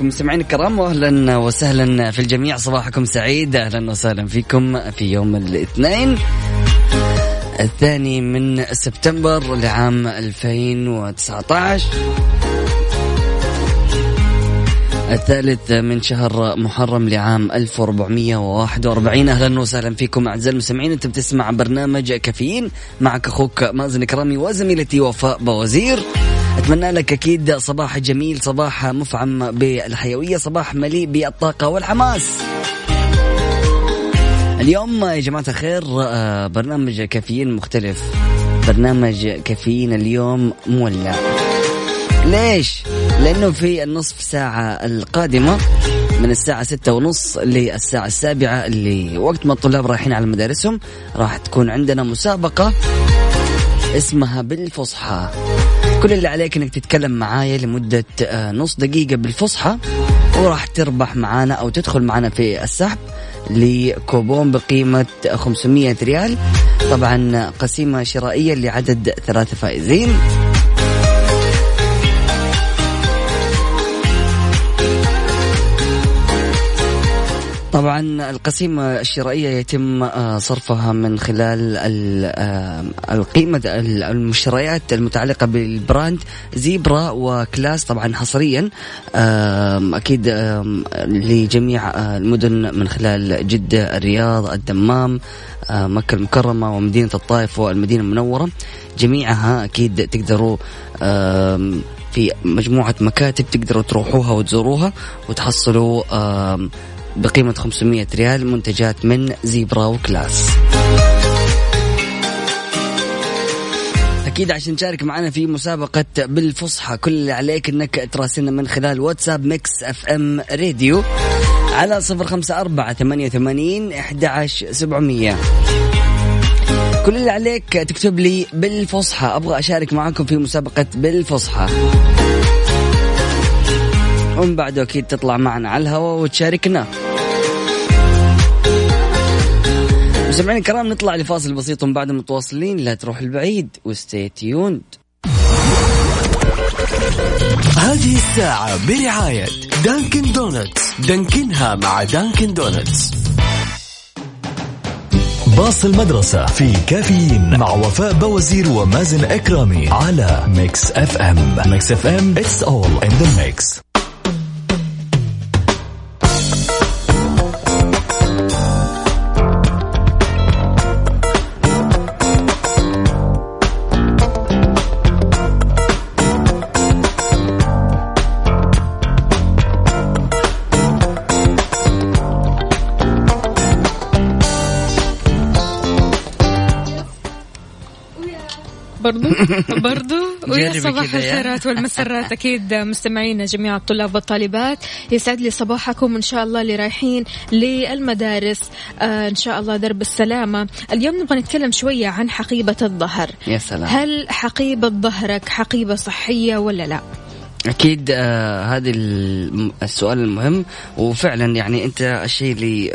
لي صباحكم مستمعين الكرام واهلا وسهلا في الجميع. صباحكم سعيد. أهلا وسهلا فيكم في يوم الاثنين. الثاني من سبتمبر لعام 2019 الثالث من شهر محرم لعام 1441 أهلا وسهلا فيكم أعزائي المستمعين. أنت بتسمع برنامج كافيين. معك أخوك مازن كرامي وزميلتي وفاء بوزير. أتمنى لك أكيد صباح جميل صباح مفعم بالحيوية صباح مليء بالطاقة والحماس. اليوم يا جماعة الخير آه، برنامج كافيين مختلف. برنامج كافيين اليوم مولع. ليش؟ لأنه في النصف ساعة القادمة من الساعة ستة ونص للساعة السابعة اللي وقت ما الطلاب رايحين على مدارسهم راح تكون عندنا مسابقة اسمها بالفصحى. كل اللي عليك إنك تتكلم معايا لمدة آه، نص دقيقة بالفصحى وراح تربح معانا أو تدخل معانا في السحب لكوبون بقيمة 500 ريال. طبعا قسيمة شرائية لعدد ثلاثة فائزين. طبعا القسيمة الشرائية يتم آه، صرفها من خلال ال- آه، القيمة المشتريات المتعلقة بال brand Zebra وكلاس طبعا حصريا أكيد لجميع آه، المدن من خلال جدة الرياض الدمام مكة المكرمة ومدينة الطائف والمدينة المنورة. جميعها أكيد تقدروا في مجموعة مكاتب تقدروا تروحوها وتزوروها وتحصلوا بقيمة 500 ريال منتجات من Zebra وكلاس. أكيد عشان تشارك معنا في مسابقة بالفصحى كل اللي عليك أنك تراسلنا من خلال واتساب Mix FM Radio على صفر خمسة أربعة ثمانية وثمانين أحد سبعمية. كل اللي عليك تكتب لي بالفصحى أبغى أشارك معاكم في مسابقة بالفصحى. ومن بعده أكيد تطلع معنا على الهواء وتشاركنا. مستمعينا الكرام نطلع لفاصل بسيط ومن بعد متواصلين. لا تروح البعيد و stay tuned. هذه الساعة برعاية Dunkin' Donuts. Dunkin ها مع Dunkin' Donuts. باص المدرسة في كافيين مع وفاء بوازير ومازن إكرامي على Mix FM. Mix FM it's all in the mix. برضو؟ برضو؟ ويا صباح. الخيرات والمسرات. أكيد مستمعينا جميع الطلاب والطالبات يسعد لي صباحكم ان شاء الله اللي رايحين للمدارس. آه إن شاء الله درب السلامة. اليوم نبغى نتكلم شوية عن حقيبة الظهر. يا سلام. هل حقيبة ظهرك حقيبة صحية ولا لا؟ أكيد آه هذا السؤال المهم. وفعلا يعني أنت الشيء اللي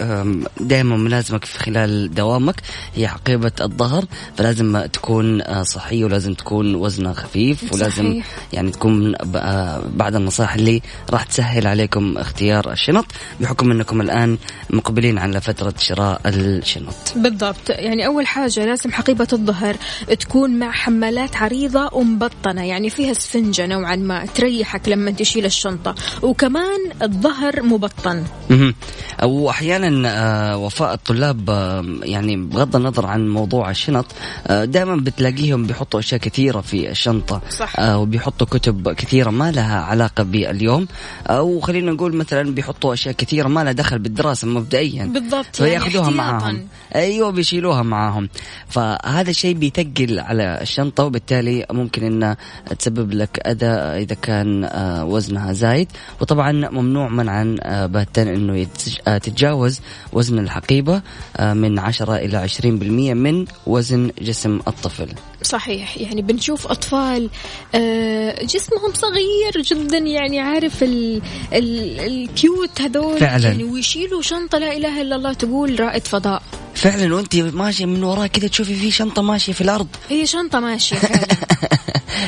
دائما ملازمك في خلال دوامك هي حقيبه الظهر. فلازم تكون آه صحية ولازم تكون وزنها خفيف ولازم صحيح. يعني تكون آه بعض النصائح اللي راح تسهل عليكم اختيار الشنط بحكم أنكم الآن مقبلين على فترة شراء الشنط. بالضبط. يعني أول حاجة لازم حقيبة الظهر تكون مع حمالات عريضة ومبطنة يعني فيها سفنجة نوعا ما تريحك لما تشيل الشنطة وكمان الظهر مبطن مهم. وأحيانا آه، وفاء الطلاب آه، يعني بغض النظر عن موضوع الشنط دائما بتلاقيهم بيحطوا أشياء كثيرة في الشنطة صح. آه، وبيحطوا كتب كثيرة ما لها علاقة باليوم أو خلينا نقول مثلا بيحطوا أشياء كثيرة ما لها دخل بالدراسة مبدئيا بالضبط يعني فيأخذوها احتياطاً. معاهم أيوه بيشيلوها معاهم فهذا الشيء بيثقل على الشنطة وبالتالي ممكن انه تسبب لك أذى إذا كان آه، وزنها زايد. وطبعا ممنوع منعا آه، باتا إنه آه، تتجاوز وزن الحقيبة من 10 إلى 20% من وزن جسم الطفل. صحيح يعني بنشوف أطفال آه، جسمهم صغير جدا يعني عارف ال ال الكيوت هذول فعلاً. يعني ويشيلوا شنطة لا إله إلا الله تقول رائد فضاء. فعلا وأنت ماشية من وراه كذا تشوفي في شنطة ماشية في الأرض. هي شنطة ماشية فعلا.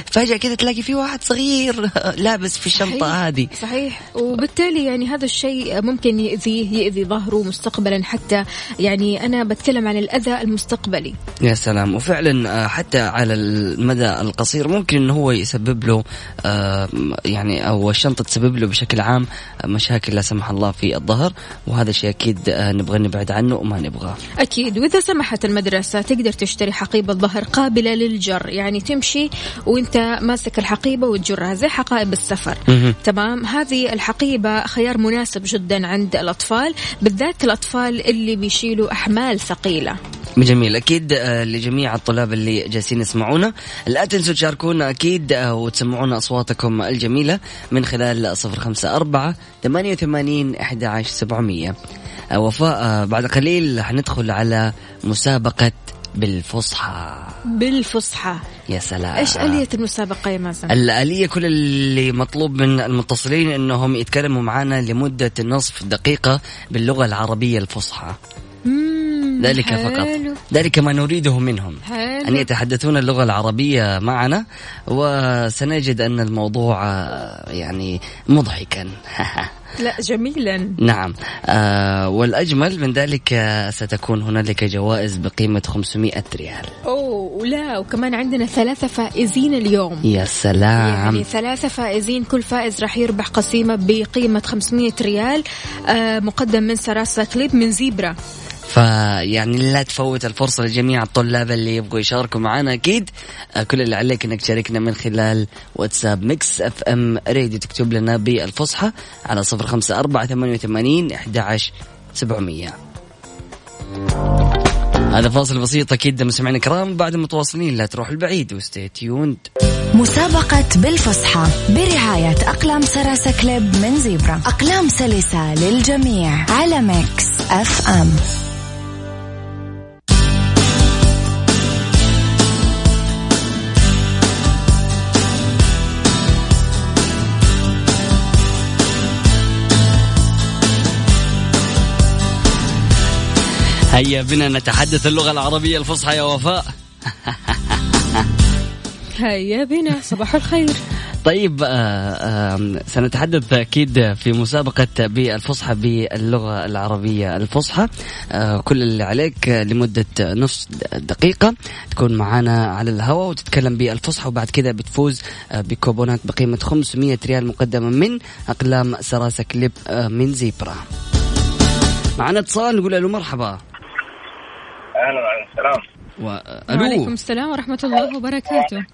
فجأة كذا تلاقي في واحد صغير لابس في الشنطة صحيح. هذه. صحيح. وبالتالي يعني هذا الشيء ممكن يأذيه يأذي ظهره مستقبلا حتى يعني أنا بتكلم عن الأذى المستقبلي. يا سلام. وفعلا آه، حتى على المدى القصير ممكن إنه هو يسبب له آه، يعني أو الشنطة تسبب له بشكل عام مشاكل لا سمح الله في الظهر وهذا شيء أكيد آه، نبغى نبعد عنه وما نبغاه. أكيد. وإذا سمحت المدرسة تقدر تشتري حقيبة ظهر قابلة للجر. يعني تمشي وإنت ماسك الحقيبة وتجرها زي حقائب السفر. تمام؟ هذه الحقيبة خيار مناسب جدا عند الأطفال بالذات الأطفال اللي بيشيلوا أحمال ثقيلة. جميل. أكيد آه، لجميع الطلاب اللي جالسين يسمعونا. لا تنسوا تشاركونا أكيد آه، وتسمعونا أصواتكم الجميلة من خلال 054 88 11 700 آه، وفاء آه، بعد قليل حندخل على مسابقة بالفصحى. بالفصحى. يا سلام. إيش آلية المسابقة يا مازن؟ الآلية كل اللي مطلوب من المتصلين إنهم يتكلموا معنا لمدة نصف دقيقة باللغة العربية الفصحى. ذلك حلو. فقط. ذلك ما نريده منهم. حلو. أن يتحدثون اللغة العربية معنا وسنجد أن الموضوع آه، يعني مضحكا. لا جميلا. نعم. آه والأجمل من ذلك آه، ستكون هنالك جوائز بقيمة 500 ريال. أوه لا وكمان عندنا ثلاثة فائزين اليوم. يا سلام. يعني ثلاثة فائزين كل فائز راح يربح قسيمة بقيمة 500 ريال آه مقدم من سراسة كليب من زيبرا. فيعني لا تفوت الفرصة لجميع الطلاب اللي يبغوا يشاركوا معنا. أكيد آه، كل اللي عليك أنك تشاركنا من خلال واتساب Mix FM Radio. تكتب لنا بالفصحى على صفر خمسة أربعة ثمانية وثمانين أحد سبعمية. هذا فاصل بسيط أكيد مستمعينا الكرام. بعد متواصلين لا تروح البعيد و stay tuned مسابقة بالفصحى برعاية أقلام Sarasa Clip من Zebra. أقلام سلسة للجميع على Mix FM. هيا بنا نتحدث اللغة العربية الفصحى يا وفاء. هيا بنا صباح الخير. طيب آه، سنتحدث أكيد في مسابقة بالفصحى باللغة العربية الفصحى. آه، كل اللي عليك لمدة نص دقيقة تكون معنا على الهواء وتتكلم بالفصحى وبعد كذا بتفوز آه، بكوبونات بقيمة 500 ريال مقدمة من أقلام سراسة كليب من زيبرا. معنا اتصال نقول له مرحبا. أهلا وعليكم السلام و- وعليكم السلام ورحمة الله وبركاته.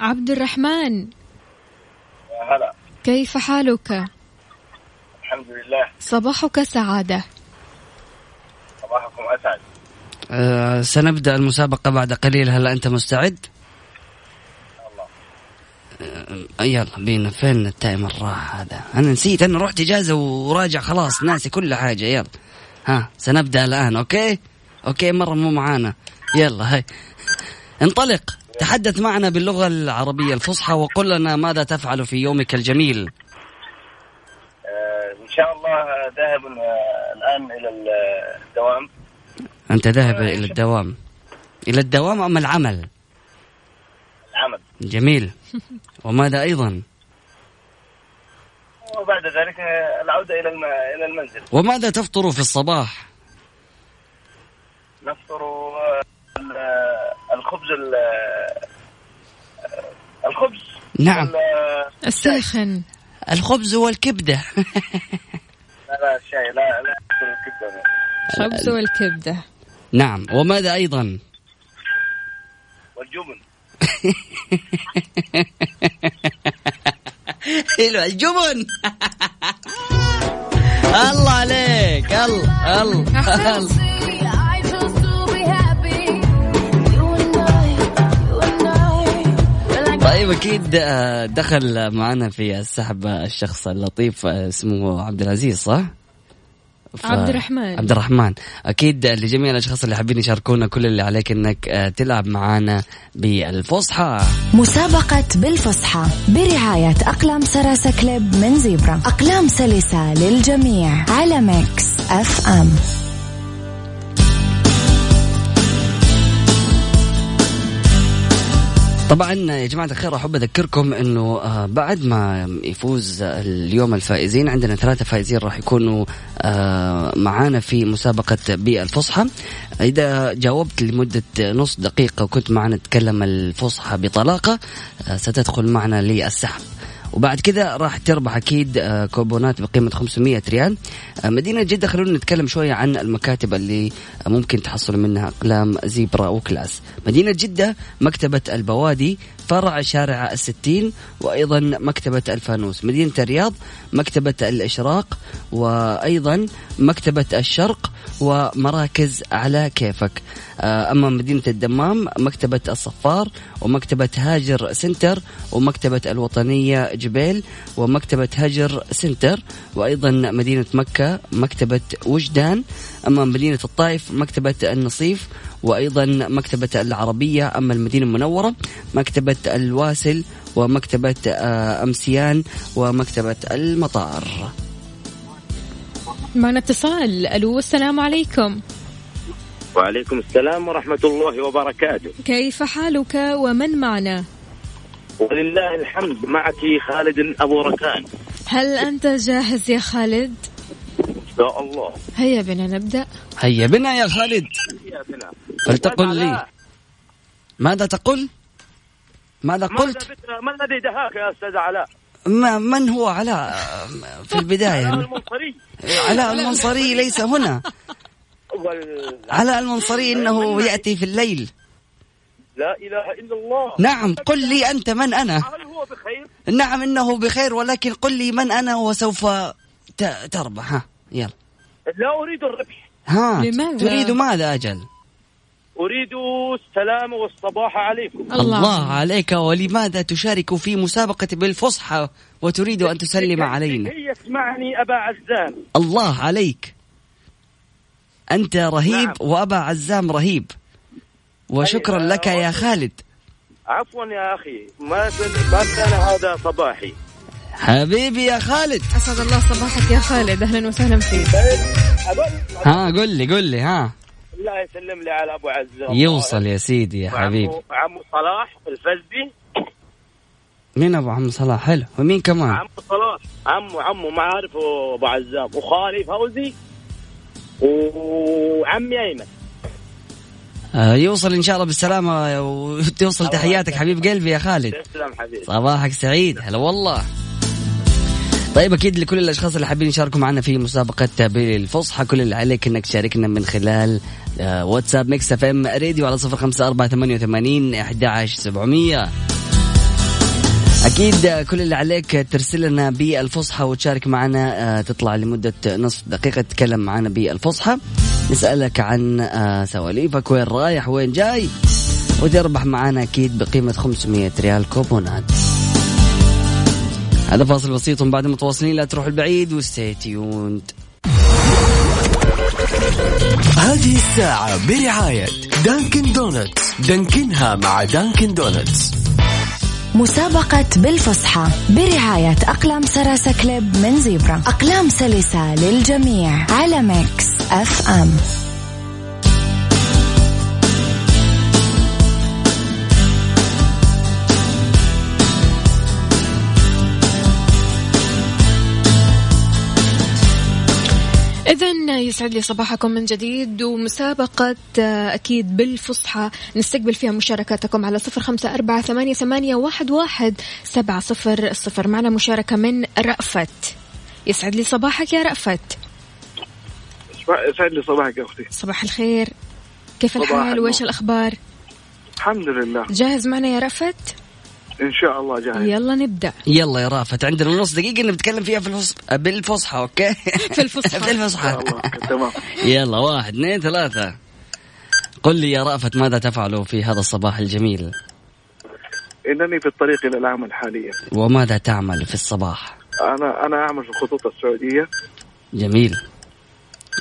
عبد الرحمن. يا هلا. كيف حالك؟ الحمد لله. صباحك سعادة. صباحكم أسعد. آه، سنبدأ المسابقة بعد قليل. هل أنت مستعد؟ آه، يلا بينا. فين ال timer؟ راح هذا. أنا نسيت أنا رحت إجازة وراجع. خلاص ناسي كل حاجة. يلا. ها. سنبدأ الآن okay؟ okay مرة مو معانا. يلا هاي. انطلق. تحدث معنا باللغة العربية الفصحى وقل لنا ماذا تفعل في يومك الجميل. آه، إن شاء الله ذاهب آه، الآن إلى الدوام. أنت ذاهب إلى الدوام. إلى الدوام أم العمل؟ العمل. جميل. وماذا أيضا؟ وبعد ذلك العودة إلى الم- إلى المنزل. وماذا تفطر في الصباح؟ نفطر آه، ال- الخبز ال- آه، الخبز. نعم. الساخن الخبز والكبدة. لا لا الشاي. لا لا أكل الكبده خبز والكبدة. نعم. وماذا أيضا؟ والجبن. حلو الجبن الله عليك الله الله الله. طيب أكيد آه، دخل معنا في السحب الشخص اللطيف آه، اسمه عبد العزيز صح؟ ف- عبد الرحمن. عبد الرحمن أكيد لجميع الأشخاص اللي حابين يشاركونا كل اللي عليك إنك آه، تلعب معانا بالفصحى. مسابقة بالفصحى برعاية أقلام Sarasa Clip من Zebra. أقلام سلسة للجميع على Mix FM. طبعا يا جماعة الخير أحب أذكركم أنه آه، بعد ما يفوز اليوم الفائزين عندنا ثلاثة فائزين راح يكونوا آه، معانا في مسابقة بالفصحى. إذا جاوبت لمدة نص دقيقة وكنت معنا تتكلم الفصحى بطلاقة آه، ستدخل معنا للسحب وبعد كذا راح تربح أكيد آه، كوبونات بقيمة 500 ريال. آه، مدينة جدة خلونا نتكلم شوية عن المكاتب اللي ممكن تحصلوا منها أقلام Zebra وكلاس. مدينة جدة مكتبة البوادي فرع شارع الستين وأيضا مكتبة الفانوس مدينة الرياض مكتبة الإشراق وأيضا مكتبة الشرق ومراكز على كيفك. آه، أما مدينة الدمام مكتبة الصفار ومكتبة هاجر سنتر ومكتبة الوطنية جبيل ومكتبة هجر سنتر وأيضا مدينة مكة مكتبة وجدان. أما مدينة الطائف مكتبة النصيف وأيضا مكتبة العربية. أما المدينة المنورة مكتبة الواسل ومكتبة آه، أمسيان ومكتبة المطار. معنا اتصال. ألو السلام عليكم. وعليكم السلام ورحمة الله وبركاته. كيف حالك ومن معنا؟ ولله الحمد معك خالد أبو ركان. هل أنت جاهز يا خالد؟ إن شاء الله. هيا بنا نبدأ. هيا بنا يا خالد. يا بنا. فلتقل لي. ماذا تقول؟ ماذا ماذا قلت؟ ما الذي دهاك يا أستاذ علاء؟ ما من هو علاء في البداية؟ المنصري. علاء المنصري ليس هنا. علاء المنصري إنه يأتي في الليل. لا إله إلا الله. نعم قل لي أنت من أنا. هل هو بخير؟ نعم إنه بخير ولكن قل لي من أنا وسوف ت- تربح. ها يلا. لا أريد الربح. ها لماذا؟ تريد ماذا أجل؟ أريد السلام والصباح عليكم. الله. عليك ولماذا تشارك في مسابقة بالفصحى وتريد أن تسلم علينا؟ هي اسمعني أبا عزام. الله عليك. أنت رهيب نعم. وأبا عزام رهيب. وشكرا أيوة. لك يا خالد. عفوا يا أخي. ما ما كان هذا صباحي. حبيبي يا خالد. أسعد الله صباحك يا خالد. أهلا وسهلا فيك. ها قل لي قل لي ها. الله يسلم لي على أبو عزام يوصل يا سيدي يا حبيبي عمو صلاح الفزدي. مين أبو عم صلاح؟ حلو. ومين كمان؟ عمو صلاح. عمو عمو ما عارفه أبو عزام وخالي فوزي. وعمي أيمن. آه يوصل إن شاء الله بالسلامة وتوصل تحياتك حبيب قلبي يا خالد. تسلم حبيبي. صباحك سعيد. هلا والله. طيب أكيد لكل الأشخاص اللي حابين يشاركوا معنا في مسابقة بالفصحى كل اللي عليك إنك تشاركنا من خلال آه، واتساب Mix FM Radio على صفر خمسة أربعة ثمانية وثمانين أحد عشر سبعمية. أكيد كل اللي عليك ترسل لنا بالفصحى وتشارك معنا آه، تطلع لمدة نصف دقيقة تتكلم معنا بالفصحى. نسألك عن آه، سواليفك وين رايح وين جاي؟ وتربح معنا أكيد بقيمة 500 ريال كوبونات. هذا فاصل بسيط ومن بعد متواصلين لا تروحوا البعيد و stay tuned هذه الساعة برعاية Dunkin' Donuts. Dunkin ها مع Dunkin' Donuts. مسابقة بالفصحى برعاية أقلام Sarasa Clip من Zebra. أقلام سلسة للجميع على Mix FM. يسعد لي صباحكم من جديد ومسابقة آه، أكيد بالفصحى. نستقبل فيها مشاركاتكم على صفر خمسة أربعة ثمانية, ثمانية واحد, واحد سبعة صفر صفر. معنا مشاركة من رأفت. يسعد لي صباحك يا رأفت. يسعد لي صباحك يا أختي. صباح الخير. كيف الحال. وإيش الأخبار؟ الحمد لله. جاهز معنا يا رأفت؟ إن شاء الله جاهز. يلا نبدأ. يلا يا رافت عندنا نص دقيقة نتكلم فيها في الفص... بالفصحى أوكي؟ في الفصحى. في الفصحى. تمام. يلا واحد اثنين ثلاثة. قل لي يا رأفت ماذا تفعل في هذا الصباح الجميل؟ إنني في الطريق إلى العمل حاليا. وماذا تعمل في الصباح؟ أنا أنا أعمل في الخطوط السعودية. جميل.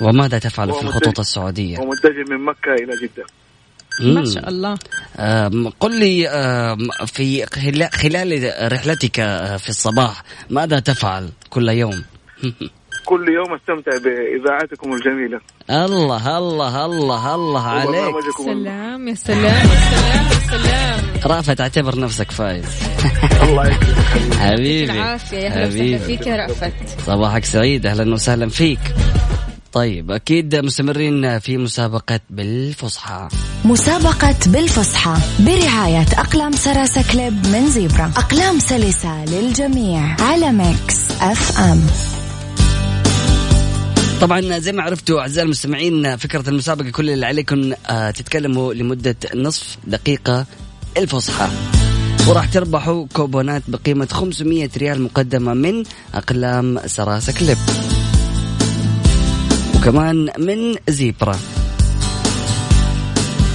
وماذا تفعل في الخطوط السعودية؟ ومتجه من مكة إلى جدة. ما. شاء الله. قل لي في خلا- خلال رحلتك آه، في الصباح ماذا تفعل كل يوم؟ كل يوم استمتع بإذاعتكم الجميلة. الله الله الله الله عليك. سلام يا سلام يا سلام يا سلام. رافت اعتبر نفسك فايز. الله يسلمك حبيبي العافية يا هلا وسهلا فيك يا رأفت. صباحك سعيد أهلا وسهلا فيك. طيب أكيد مستمرين في مسابقة بالفصحى. مسابقة بالفصحى برعاية أقلام Sarasa Clip من Zebra. أقلام سلسة للجميع على Mix FM. طبعا زي ما عرفتوا أعزائي المستمعين فكرة المسابقة كل اللي عليكم آه، تتكلموا لمدة نصف دقيقة الفصحى. وراح تربحوا كوبونات بقيمة 500 ريال مقدمة من أقلام Sarasa Clip. وكمان من Zebra.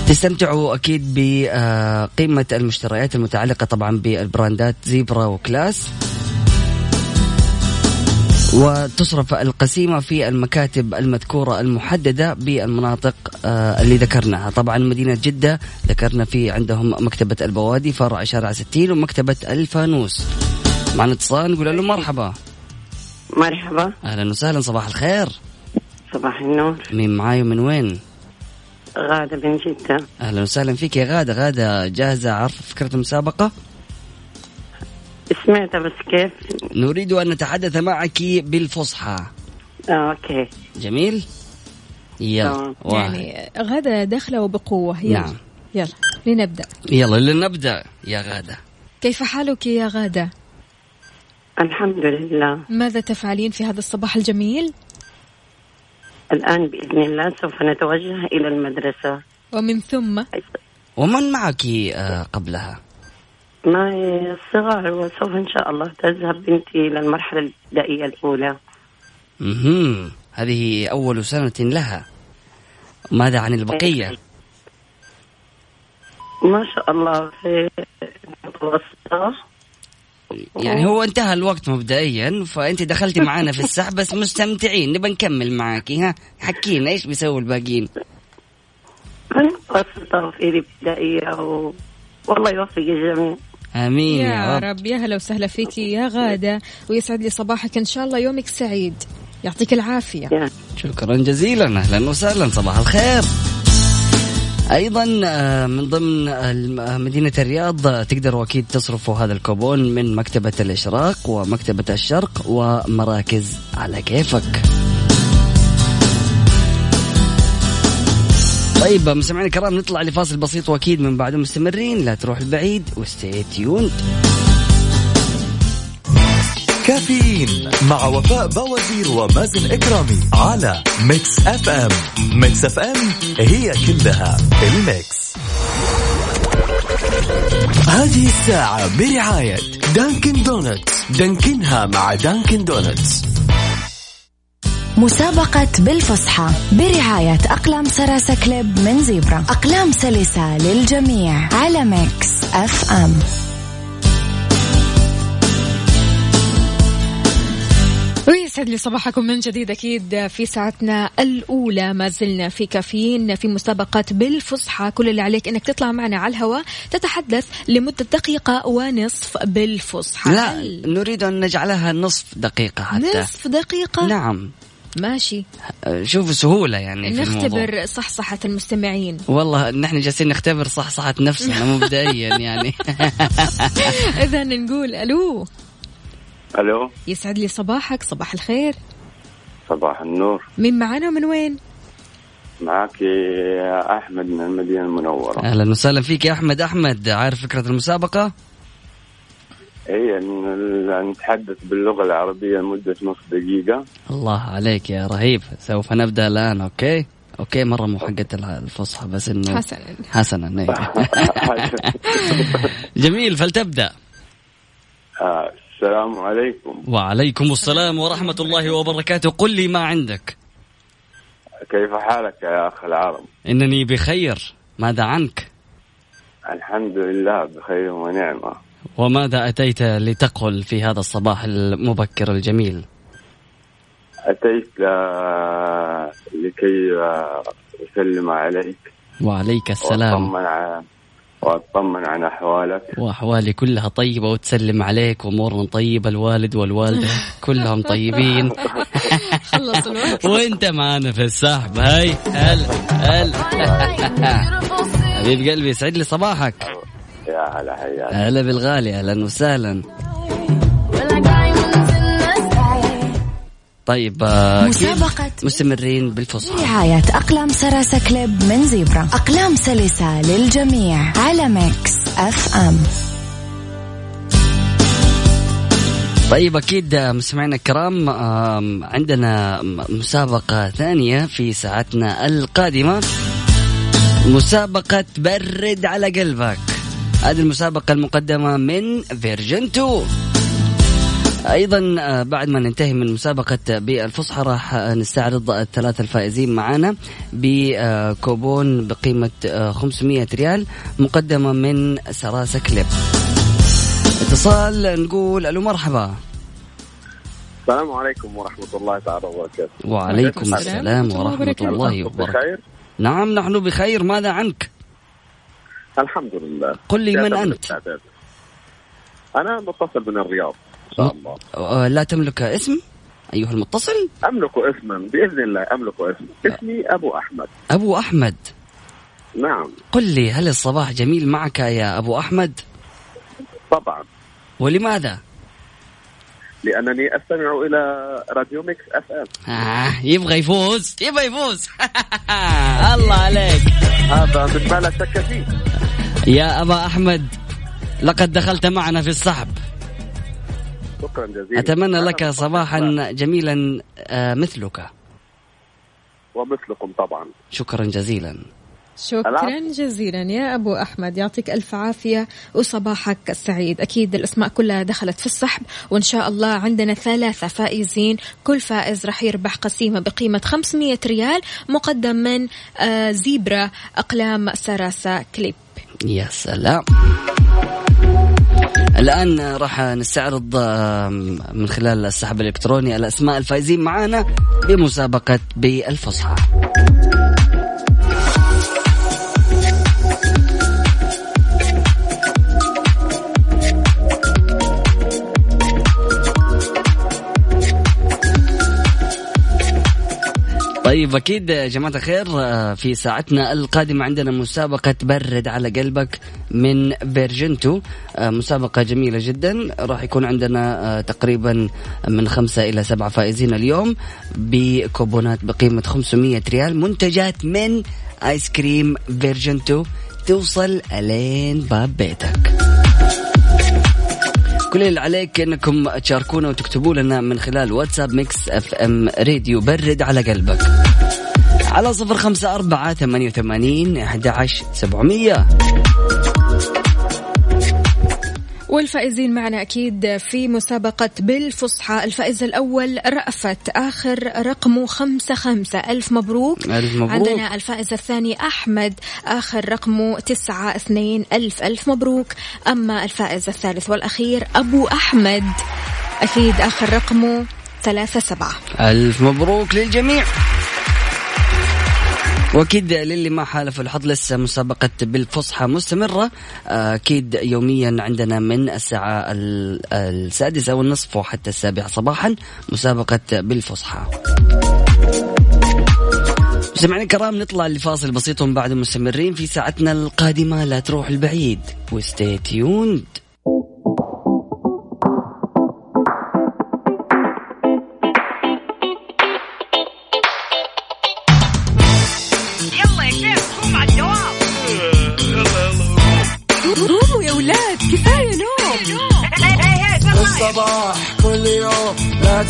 تستمتعوا أكيد بقيمه المشتريات المتعلقة طبعا بالبراندات Zebra وكلاس. وتصرف القسيمة في المكاتب المذكورة المحددة بالمناطق آه، اللي ذكرناها. طبعا مدينة جدة ذكرنا في عندهم مكتبة البوادي فرع شارع ستين ومكتبة الفانوس. معنا اتصال نقول له مرحبا. مرحبا. أهلا وسهلا صباح الخير. صباح النور. مين معاي ومن وين؟ غادة من جدة. أهلا وسهلا فيك يا غادة. غادة جاهزة عارفه فكرة المسابقة؟ سمعتها بس كيف؟ نريد أن نتحدث معك بالفصحى. آه أوكي. جميل؟ يلا يعني غدا داخلة وبقوة. يلا. نعم. يلا لنبدأ. يلا لنبدأ يا غادة. كيف حالك يا غادة؟ الحمد لله. ماذا تفعلين في هذا الصباح الجميل؟ الآن بإذن الله سوف نتوجه إلى المدرسة. ومن ثم؟ ومن معك آه، قبلها؟ معي الصغار وسوف إن شاء الله تذهب بنتي إلى المرحلة الابتدائية الأولى. مهم. هذه أول سنة لها. ماذا عن البقية؟ ما شاء الله في المتوسطة يعني هو انتهى الوقت مبدئيا فأنت دخلتي معنا في السحب بس مستمتعين. نبى نكمل معاكي ها؟ حكينا إيش بيسوي الباقيين؟ في الابتدائية و... والله يوفق الجميع آمين يا, يا رب. رب. يا هلا وسهلا فيك يا غادة ويسعد لي صباحك إن شاء الله. يومك سعيد. يعطيك العافية. يا. شكرا جزيلا. أهلا وسهلا. صباح الخير. أيضا آه، من ضمن آه، مدينة الرياض آه، تقدروا أكيد تصرفوا هذا الكوبون من مكتبة الإشراق ومكتبة الشرق ومراكز على كيفك. طيب مستمعينا الكرام نطلع لفاصل بسيط وأكيد من بعده مستمرين. لا تروحوا بعيد و stay tuned Caffeine مع وفاء بوازير ومازن إكرامي على Mix FM. Mix FM هي كلها ال mix. هذه الساعة برعاية Dunkin' Donuts. دانكنها مع Dunkin' Donuts. مسابقة بالفصحى برعاية أقلام Sarasa Clip من Zebra. أقلام سلسة للجميع على Mix FM. يسعد لي صباحكم من جديد أكيد في ساعتنا الأولى. ما زلنا في كافيين في مسابقات بالفصحى. كل اللي عليك أنك تطلع معنا على الهواء. تتحدث لمدة دقيقة ونصف بالفصحى. لا نريد أن نجعلها نصف دقيقة حتى. نصف دقيقة؟ نعم. ماشي. شوفوا سهولة يعني في نختبر صحصحة المستمعين. والله نحن جالسين نختبر صحصحة نفسنا مبدئيا يعني. إذا نقول ألو. ألو؟ يسعد لي صباحك صباح الخير. صباح النور. مين معانا من وين؟ معك يا أحمد من المدينة المنورة. أهلا وسهلا فيك يا أحمد. أحمد عارف فكرة المسابقة؟ اي إن نتحدث باللغة العربية لمدة نصف دقيقة. الله عليك يا رهيب. سوف نبدأ الآن okay؟ okay مرة مو حقت الفصحى بس إنه حسنا. حسنا إيه. جميل فلتبدأ. آه، السلام عليكم. وعليكم السلام ورحمة الله وبركاته. قل لي ما عندك. كيف حالك يا أخ العرب؟ إنني بخير. ماذا عنك؟ الحمد لله بخير ونعمة. وماذا أتيت لتقل في هذا الصباح المبكر الجميل؟ أتيت ل- لكي أسلم عليك. وعليك السلام. وأطمن على وأطمن عن أحوالك. وأحوالي كلها طيبة وتسلم عليك وامورنا طيبة الوالد والوالدة كلهم طيبين. خلص الوقت. وأنت معانا في السحب. هاي هلا هلا حبيب قلبي يسعد لي صباحك. يا هلا حياك. هلا بالغالي أهلا وسهلا. طيب آه، مسابقة. مستمرين بالفصحى برعاية أقلام Sarasa Clip من Zebra. أقلام سلسة للجميع على Mix FM. طيب أكيد مستمعينا الكرام عندنا مسابقة ثانية في ساعتنا القادمة. مسابقة برد على قلبك. هذه المسابقة المقدمة من فيرجنتو أيضا آه، بعد ما ننتهي من مسابقة بالفصحى راح آه، نستعرض الثلاثه الفائزين معانا بكوبون بقيمة آه، 500 ريال مقدمة من Sarasa Clip. اتصال نقول ألو مرحبا. السلام عليكم ورحمة الله تعالى وبركاته. وعليكم السلام. السلام ورحمة الله وبركاته. الله وبركاته. بخير؟ نعم نحن بخير. ماذا عنك؟ الحمد لله. قل لي من الاستعداد. أنا متصل من الرياض. شاء الله. آه، لا تملك اسم أيها المتصل؟ أملك اسما بإذن الله أملك اسما اسمي أبو أحمد. أبو أحمد. نعم. قل لي هل الصباح جميل معك يا أبو أحمد؟ طبعا. ولماذا؟ لأنني أستمع إلى راديو Mix FM. آه يبغى يفوز يبغى يفوز. الله عليك. هذا مما لا شك فيه يا أبا أحمد لقد دخلت معنا في السحب. شكرا جزيلا. أتمنى لك صباحا جميلا آه، مثلك. ومثلكم طبعا. شكرا جزيلا. شكرا. جزيلا. يا أبو أحمد يعطيك ألف عافية وصباحك السعيد أكيد الأسماء كلها دخلت في السحب وإن شاء الله عندنا ثلاثة فائزين. كل فائز رح يربح قسيمة بقيمة 500 ريال مقدم من آه، زيبرا أقلام سراسة كليب. يا سلام. الآن راح نستعرض من خلال السحب الإلكتروني الأسماء الفائزين معانا بمسابقة بالفصحى. طيب أكيد يا جماعة الخير آه، في ساعتنا القادمة عندنا مسابقة برد على قلبك من فيرجنتو آه، مسابقة جميلة جدا. راح يكون عندنا آه، تقريبا من خمسة إلى سبعة فائزين اليوم بكوبونات بقيمة 500 ريال منتجات من آيس كريم فيرجنتو توصل إلين باب بيتك. كل اللي عليك إنكم تشاركونا وتكتبوا لنا من خلال واتساب Mix FM راديو. برد على قلبك. على صفر خمسة أربعة ثمانية وثمانين أحد عشر سبعمية. والفائزين معنا أكيد في مسابقة بالفصحى. الفائز الأول رأفت آخر رقمه خمسة خمسة. ألف مبروك. ألف مبروك. عندنا الفائز الثاني أحمد آخر رقمه تسعة اثنين. ألف ألف مبروك. أما الفائز الثالث والأخير أبو أحمد أكيد آخر رقمه ثلاثة سبعة. ألف مبروك للجميع. وأكيد للي ما حالف الحظ لسه مسابقة بالفصحى مستمرة. أكيد يوميا عندنا من الساعة السادسة والنصف وحتى السابعة صباحا مسابقة بالفصحى. مستمعينا الكرام نطلع لفاصل بسيط ومن بعد مستمرين في ساعتنا القادمة. لا تروح البعيد وستي تيوند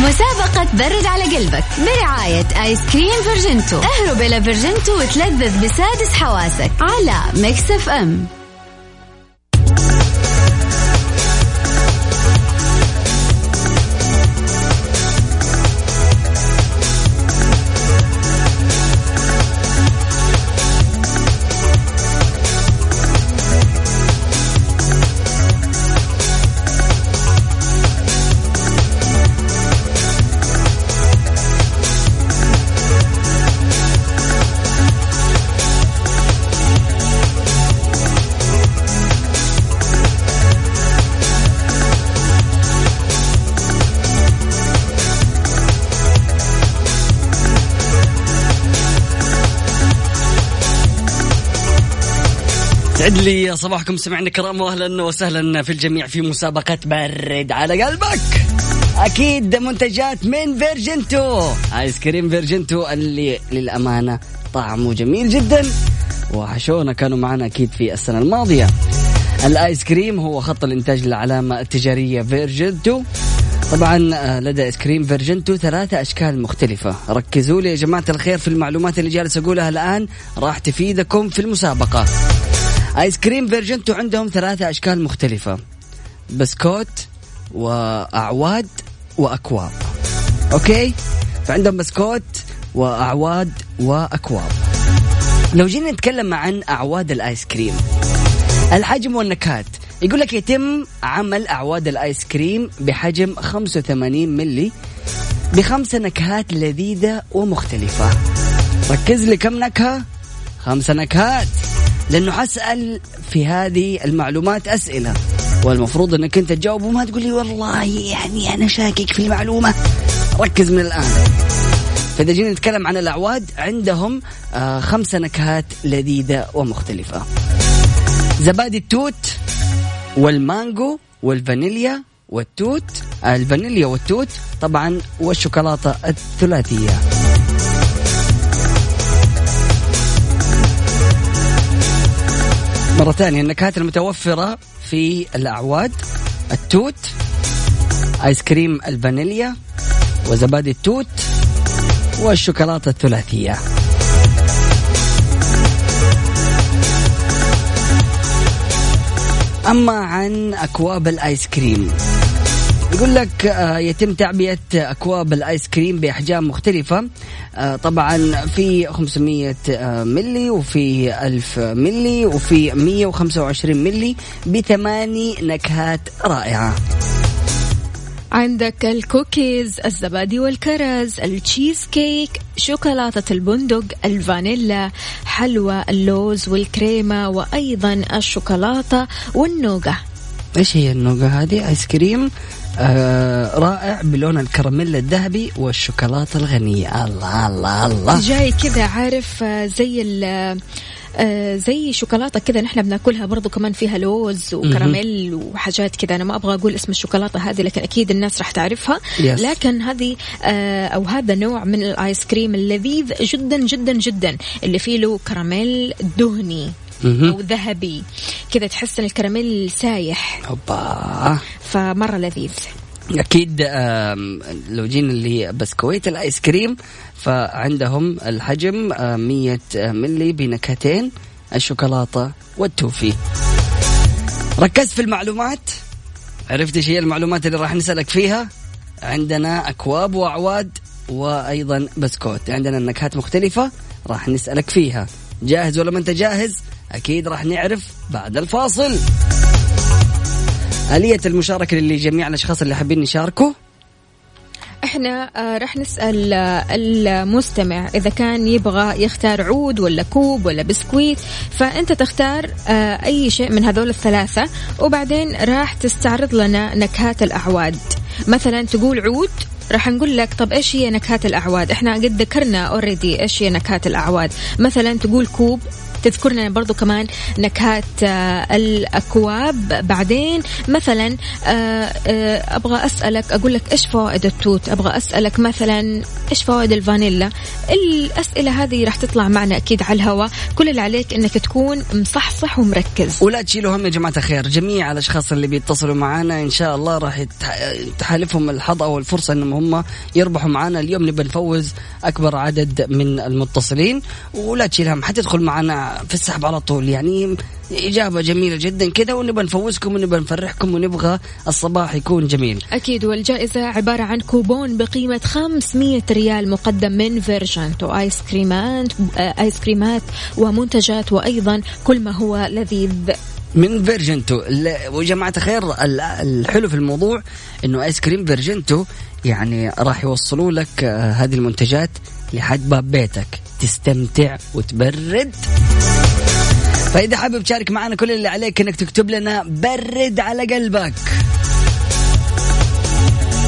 مسابقة برد على قلبك برعاية آيس كريم فيرجنتو. اهرب إلى فيرجنتو وتلذذ بسادس حواسك على Mix F يسعد لي صباحكم سمعنا الكرام واهلا وسهلا في الجميع في مسابقة برد على قلبك. أكيد منتجات من فيرجنتو آيس كريم فيرجنتو اللي للأمانة طعمه جميل جدا وحشونا كانوا معنا أكيد في السنة الماضية. الآيس كريم هو خط الإنتاج للعلامة التجارية فيرجنتو. طبعا آه، لدى آيس كريم فيرجنتو ثلاثة أشكال مختلفة. ركزوا لي يا جماعة الخير في المعلومات اللي جالس أقولها الآن راح تفيدكم في المسابقة. آيس كريم فيرجنتو عندهم ثلاثة أشكال مختلفة. بسكوت وأعواد وأكواب. okay؟ فعندهم بسكوت وأعواد وأكواب. لو جينا نتكلم عن أعواد الآيس كريم الحجم والنكهات. يقول لك يتم عمل أعواد الآيس كريم بحجم 85 ملي بخمسة نكهات لذيذة ومختلفة. ركز لي كم نكهة؟ خمسة نكهات. لأنه حسأل في هذه المعلومات أسئلة. والمفروض إنك أنت تجاوب وما تقول لي والله يعني أنا شاكك في المعلومة. ركز من الآن. فإذا جينا نتكلم عن الأعواد عندهم آه نكهات لذيذة ومختلفة. زبادي التوت والمانجو والفانيليا والتوت آه الفانيليا والتوت طبعا والشوكولاتة الثلاثية. مرة ثانية النكهات المتوفرة في الأعواد التوت آيس كريم الفانيليا وزبادي التوت والشوكولاتة الثلاثية. أما عن أكواب الآيس كريم. يقول لك آه، يتم تعبئة أكواب الآيس كريم بأحجام مختلفة. آه، طبعا في 500 آه، ملي وفي 1000 ملي وفي 125 ملي بثماني نكهات رائعة. عندك الكوكيز الزبادي والكرز التشيز كيك شوكولاتة البندق الفانيلا حلوى اللوز والكريمة وأيضا الشوكولاتة والنوغة إيش هي النوغة هذه؟ آيس كريم. آه رائع بلون الكراميل الذهبي والشوكولاتة الغنية. الله الله الله. جاي كذا عارف آه، زي ال- آه زي شوكولاتة كذا نحن بناكلها برضو كمان فيها لوز وكراميل وحاجات كذا. أنا ما أبغى أقول اسم الشوكولاتة هذه لكن أكيد الناس راح تعرفها. Yes. لكن هذه آه أو هذا نوع من الآيس كريم اللذيذ جدا جدا جدا اللي فيه له كراميل دهني. أو ذهبي. كذا تحس إن الكراميل سايح. اوبا فمرة لذيذ. أكيد لو جينا لبسكويت الآيس كريم فعندهم الحجم آه، 100 ملي بنكهتين الشوكولاتة والتوفي. ركزت في المعلومات. عرفت إيش هي المعلومات اللي راح نسألك فيها؟ عندنا أكواب وأعواد وأيضا بسكوت. عندنا نكهات مختلفة راح نسألك فيها. جاهز ولا ما أنت جاهز؟ أكيد راح نعرف بعد الفاصل. آلية المشاركة لجميع الأشخاص اللي حابين يشاركوا إحنا آه، راح نسأل آه، المستمع إذا كان يبغى يختار عود ولا كوب ولا بسكويت فأنت تختار آه، أي شيء من هذول الثلاثة وبعدين راح تستعرض لنا نكهات الأعواد. مثلا تقول عود راح نقول لك طب إيش هي نكهات الأعواد؟ إحنا قد ذكرنا already إيش هي نكهات الأعواد. مثلا تقول كوب تذكر لنا برضو كمان نكهات آه، الأكواب. بعدين مثلا آه، آه، أبغى أسألك أقول لك إيش فوائد التوت؟ أبغى أسألك مثلا إيش فوائد الفانيلا؟ الأسئلة هذه راح تطلع معنا أكيد على الهواء. كل اللي عليك أنك تكون مصحصح ومركز. ولا تشيلوا هم يا جماعة الخير. جميع الأشخاص اللي بيتصلوا معنا إن شاء الله راح تحالفهم الحظ أو الفرصة أنهم هم يربحوا معنا اليوم نبى نفوز أكبر عدد من المتصلين. ولا تشيل هم حتدخل معنا في السحب على طول. يعني إجابة جميلة جدا كذا ونبى نفوزكم ونبى نفرحكم ونبغى الصباح يكون جميل. أكيد والجائزة عبارة عن كوبون بقيمة 500 ريال مقدم من فيرجنتو آيس كريمات آه، آيس كريمات ومنتجات وأيضا كل ما هو لذيذ. من فيرجنتو وجماعة خير ال- الحلو في الموضوع إنه آيس كريم فيرجنتو يعني راح يوصلوا لك آه، هذه المنتجات لحد باب بيتك. تستمتع وتبرد. فإذا حابب تشارك معنا كل اللي عليك إنك تكتب لنا برد على قلبك.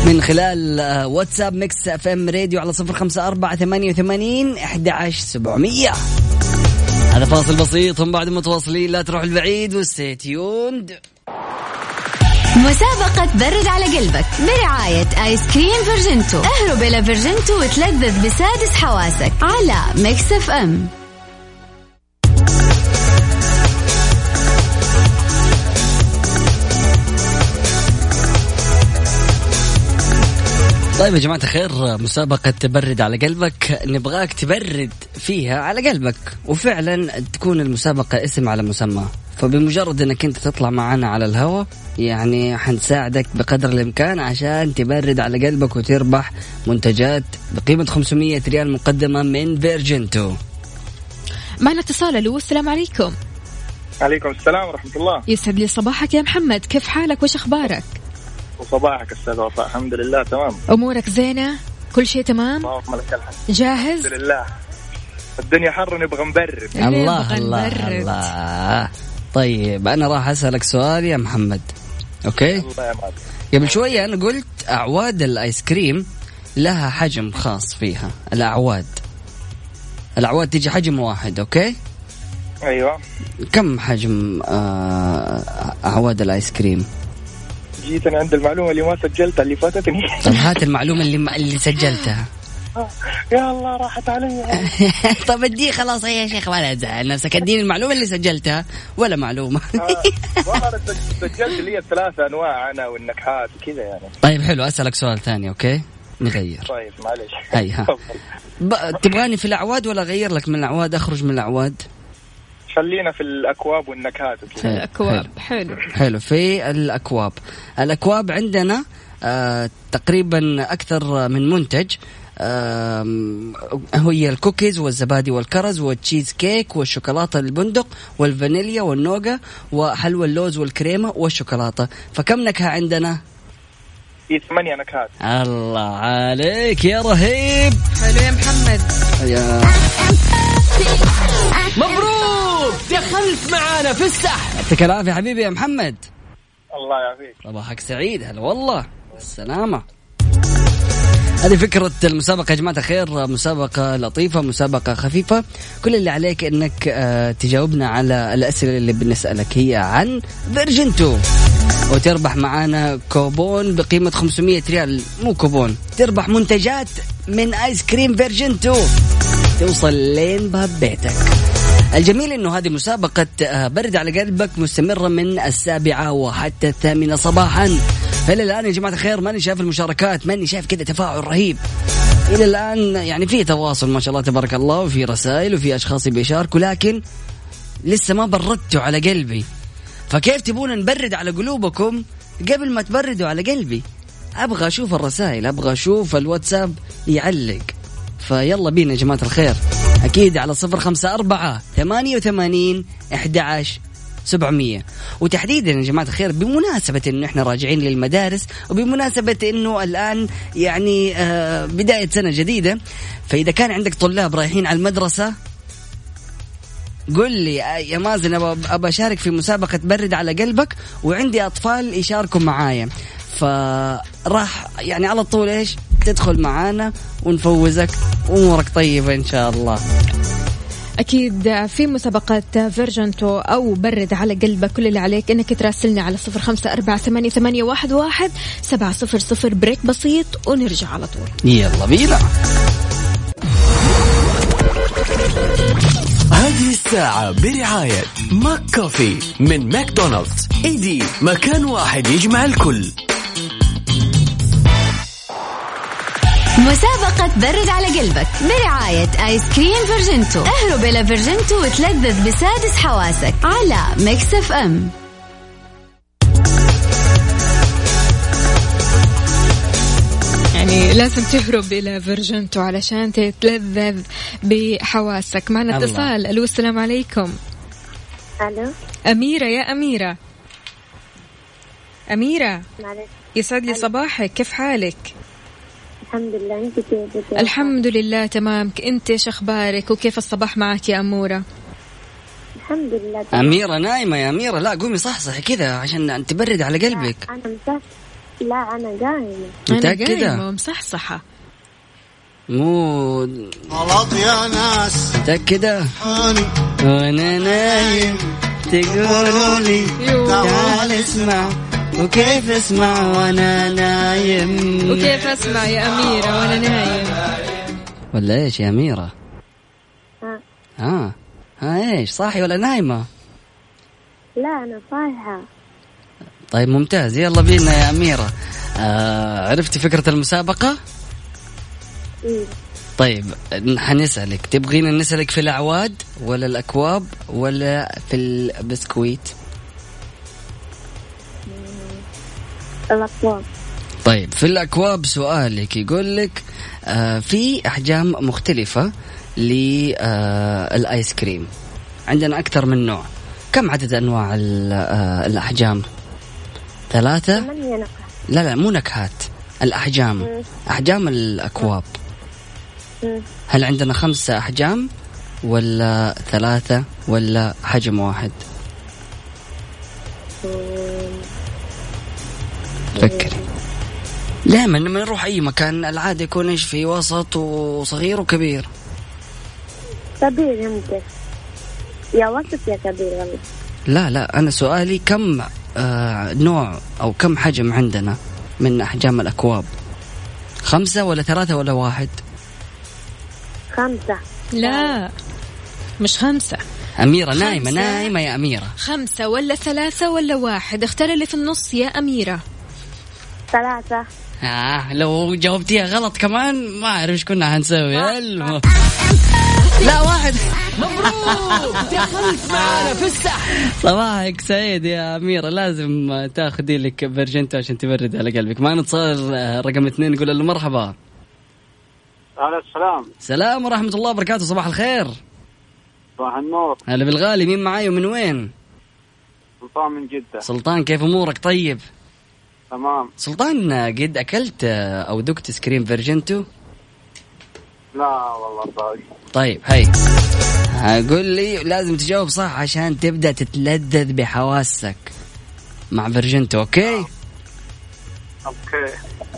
من خلال آه، واتساب ميكس إف إم راديو على صفر خمسة أربعة ثمانية وثمانين أحد عشر سبعمية. هذا فاصل بسيط هم بعد متواصلين. لا تروح البعيد و stay tuned مسابقة برد على قلبك برعاية آيس كريم فيرجنتو. اهرب إلى فيرجنتو وتلذذ بسادس حواسك على ميكس اف ام. طيب يا جماعة الخير مسابقة تبرد على قلبك نبغاك تبرد فيها على قلبك وفعلا تكون المسابقة اسم على مسمى. فبمجرد إنك أنت تطلع معنا على الهواء يعني حنساعدك بقدر الإمكان عشان تبرد على قلبك وتربح منتجات بقيمة 500 ريال مقدمة من فيرجنتو. معنا اتصال ألو السلام عليكم. عليكم السلام ورحمة الله. يسعد لي صباحك يا محمد. كيف حالك؟ وش أخبارك؟ وصباحك أستاذ وفاء. الحمد لله تمام. أمورك زينة؟ كل شيء تمام؟ اللهم لك الحمد. جاهز؟ الحمد لله. الدنيا حر نبغى نبرد. الله نبغى الله نبرد. الله. طيب أنا راح أسألك سؤال يا محمد. okay. الله قبل شوية أنا قلت أعواد الآيس كريم لها حجم خاص فيها الأعواد. الأعواد تيجي حجم واحد okay؟ أيوة. كم حجم آه أعواد الآيس كريم جيتني عند المعلومة اللي ما سجلتها اللي فاتتني. طب هات المعلومة اللي اللي سجلتها. يا الله راحت علي. طب ادي خلاص يا شيخ ولا تزعل نفسك اديني المعلومة اللي سجلتها. ولا معلومة. والله أنا سجلت لي الثلاثة أنواع أنا والنكهات وكذا يعني. طيب حلو. أسألك سؤال ثاني أوكي؟ نغير. طيب معلش هي ها. تفضل. ب- تبغاني في الأعواد ولا أغير لك من الأعواد؟ أخرج من الأعواد. خلينا في الأكواب والنكهات وكذا. الأكواب. حلو. حلو. في الأكواب. الأكواب عندنا آه تقريبا أكثر من منتج. هي الكوكيز والزبادي والكرز والتشيز كيك والشوكولاتة البندق والفانيليا والنوغا وحلوى اللوز والكريمة والشوكولاتة. فكم نكهة عندنا؟ في ثمانية نكهات. الله عليك يا رهيب. حلو يا محمد. يا. مبروك! دخلت معانا في السحب يعطيك العافية حبيبي يا محمد. الله يعافيك. صباحك سعيد. هلا والله. السلامة. هذه فكرة المسابقة يا جماعة الخير. مسابقة لطيفة مسابقة خفيفة. كل اللي عليك إنك آه، تجاوبنا على الأسئلة اللي بنسألك. هي عن فيرجنتو وتربح معانا كوبون بقيمة 500 ريال. مو كوبون تربح منتجات من آيس كريم فيرجنتو توصل لين باب بيتك. الجميل إنه هذه مسابقة آه، برد على قلبك مستمرة من السابعة وحتى الثامنة صباحا. إلى الآن يا جماعة الخير ماني شايف المشاركات ماني شايف كذا تفاعل رهيب. إلى الآن يعني في تواصل ما شاء الله تبارك الله وفي رسائل وفي أشخاص بيشاركوا لكن لسه ما بردتوا على قلبي. فكيف تبون نبرد على قلوبكم قبل ما تبردوا على قلبي؟ أبغى أشوف الرسائل أبغى أشوف الواتساب يعلق. فيلا بينا يا جماعة الخير. أكيد على صفر خمسة أربعة ثمانية وثمانين إحدى عشر 700 وتحديدا يا جماعة الخير بمناسبة إنه إحنا راجعين للمدارس وبمناسبة إنه الآن يعني آه، بداية سنة جديدة فإذا كان عندك طلاب رايحين على المدرسة قل لي آه، يا مازن ابى أشارك في مسابقة برد على قلبك وعندي أطفال يشاركوا معايا. فراح يعني على طول إيش تدخل معانا ونفوزك وأمورك طيبة إن شاء الله. أكيد في مسابقات فيرجنتو أو برد على قلبك كل اللي عليك إنك تراسلنا على صفر خمسة أربعة ثمانية, ثمانية واحد, واحد سبعة صفر صفر break بسيط ونرجع على طول. يلا بينا. هذه الساعة برعاية ماك كوفي من ماكدونالدز. إيدي مكان واحد يجمع الكل. مسابقة برد على قلبك برعاية آيس كريم فيرجنتو. اهرب إلى فيرجنتو وتلذذ بسادس حواسك على ميكس اف ام. يعني لازم تهرب إلى فيرجنتو علشان تتلذذ بحواسك. معنا اتصال. ألو السلام عليكم. ألو. أميرة يا أميرة. أميرة. يسعد لي صباحك. كيف حالك؟ الحمد لله. انت كيف الحمد لله تمام. انت إيش أخبارك وكيف الصباح معك يا أمورة؟ الحمد لله. تمام. أميرة نايمة يا أميرة. لا قومي صحصحي كذا عشان تبرد على قلبك. لا أنا مصح لا أنا قايمة. متاكده قايمة ومصحصحة. مو غلط يا ناس. متاكده وأنا نايم. تقولوا لي تعال اسمع. وكيف اسمع وأنا نايم؟ وكيف اسمع يا أميرة وأنا نايم؟ ولا إيش يا أميرة؟ ها ها ها إيش صاحي ولا نايمة؟ لا أنا صايحة. طيب ممتاز. يلا بينا يا أميرة. آه عرفتي فكرة المسابقة؟ إيه؟ طيب حنسألك تبغينا نسألك في الأعواد ولا الأكواب ولا في البسكويت؟ الأكواب. طيب في الأكواب سؤالك يقول لك آه في أحجام مختلفة للآيس كريم. عندنا أكثر من نوع. كم عدد أنواع آه الأحجام؟ ثلاثة؟ لا لا مو نكهات الأحجام. أحجام الأكواب. هل عندنا خمسة أحجام ولا ثلاثة ولا حجم واحد؟ فكري دائما لما نروح أي مكان العادة يكون إيش في وسط وصغير وكبير. كبير يمكن. يا وسط يا كبير والله. لا لا أنا سؤالي كم آه نوع أو كم حجم عندنا من أحجام الأكواب؟ خمسة ولا ثلاثة ولا واحد؟ خمسة. لا مش خمسة. أميرة. نايمة نايمة يا أميرة. خمسة ولا ثلاثة ولا واحد؟ اختار اللي في النص يا أميرة. ثلاثة. آه لو جاوبتيها غلط كمان ما أعرف إيش كنا حنسوي. لا واحد. مبروك. دخلت معنا في السحب. صباحك سعيد يا أميرة. لازم تاخذي لك فيرجنتو عشان تبرد على قلبك. ما نتصل رقم اثنين نقول له مرحبا. على السلام. سلام ورحمة الله وبركاته. صباح الخير. صباح النور. هلا بالغالي. مين معاي ومن وين؟ سلطان من جدة. سلطان كيف أمورك؟ طيب؟ تمام. سلطان قد أكلت أو ذقت آيس كريم فيرجنتو؟ لا والله باقي طيب هي قول لي لازم تجاوب صح عشان تبدأ تتلذذ بحواسك مع فيرجنتو okay؟ okay.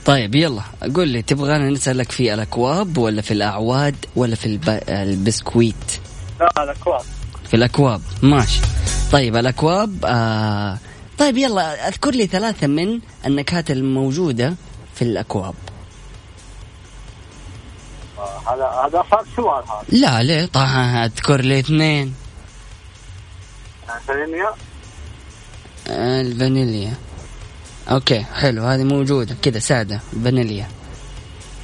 طيب يلا. قول لي تبغانا نسألك في الأكواب ولا في الأعواد ولا في الب... البسكويت؟ لا الأكواب. في الأكواب ماشي. طيب الأكواب آه... طيب يلا أذكر لي ثلاثة من النكهات الموجودة في الأكواب. هذا هذا صار سؤال هذا. لا ليه؟ طه أذكر لي اثنين. فانيليا؟ آه، الفانيليا. okay حلو هذه موجودة. كذا سادة فانيليا.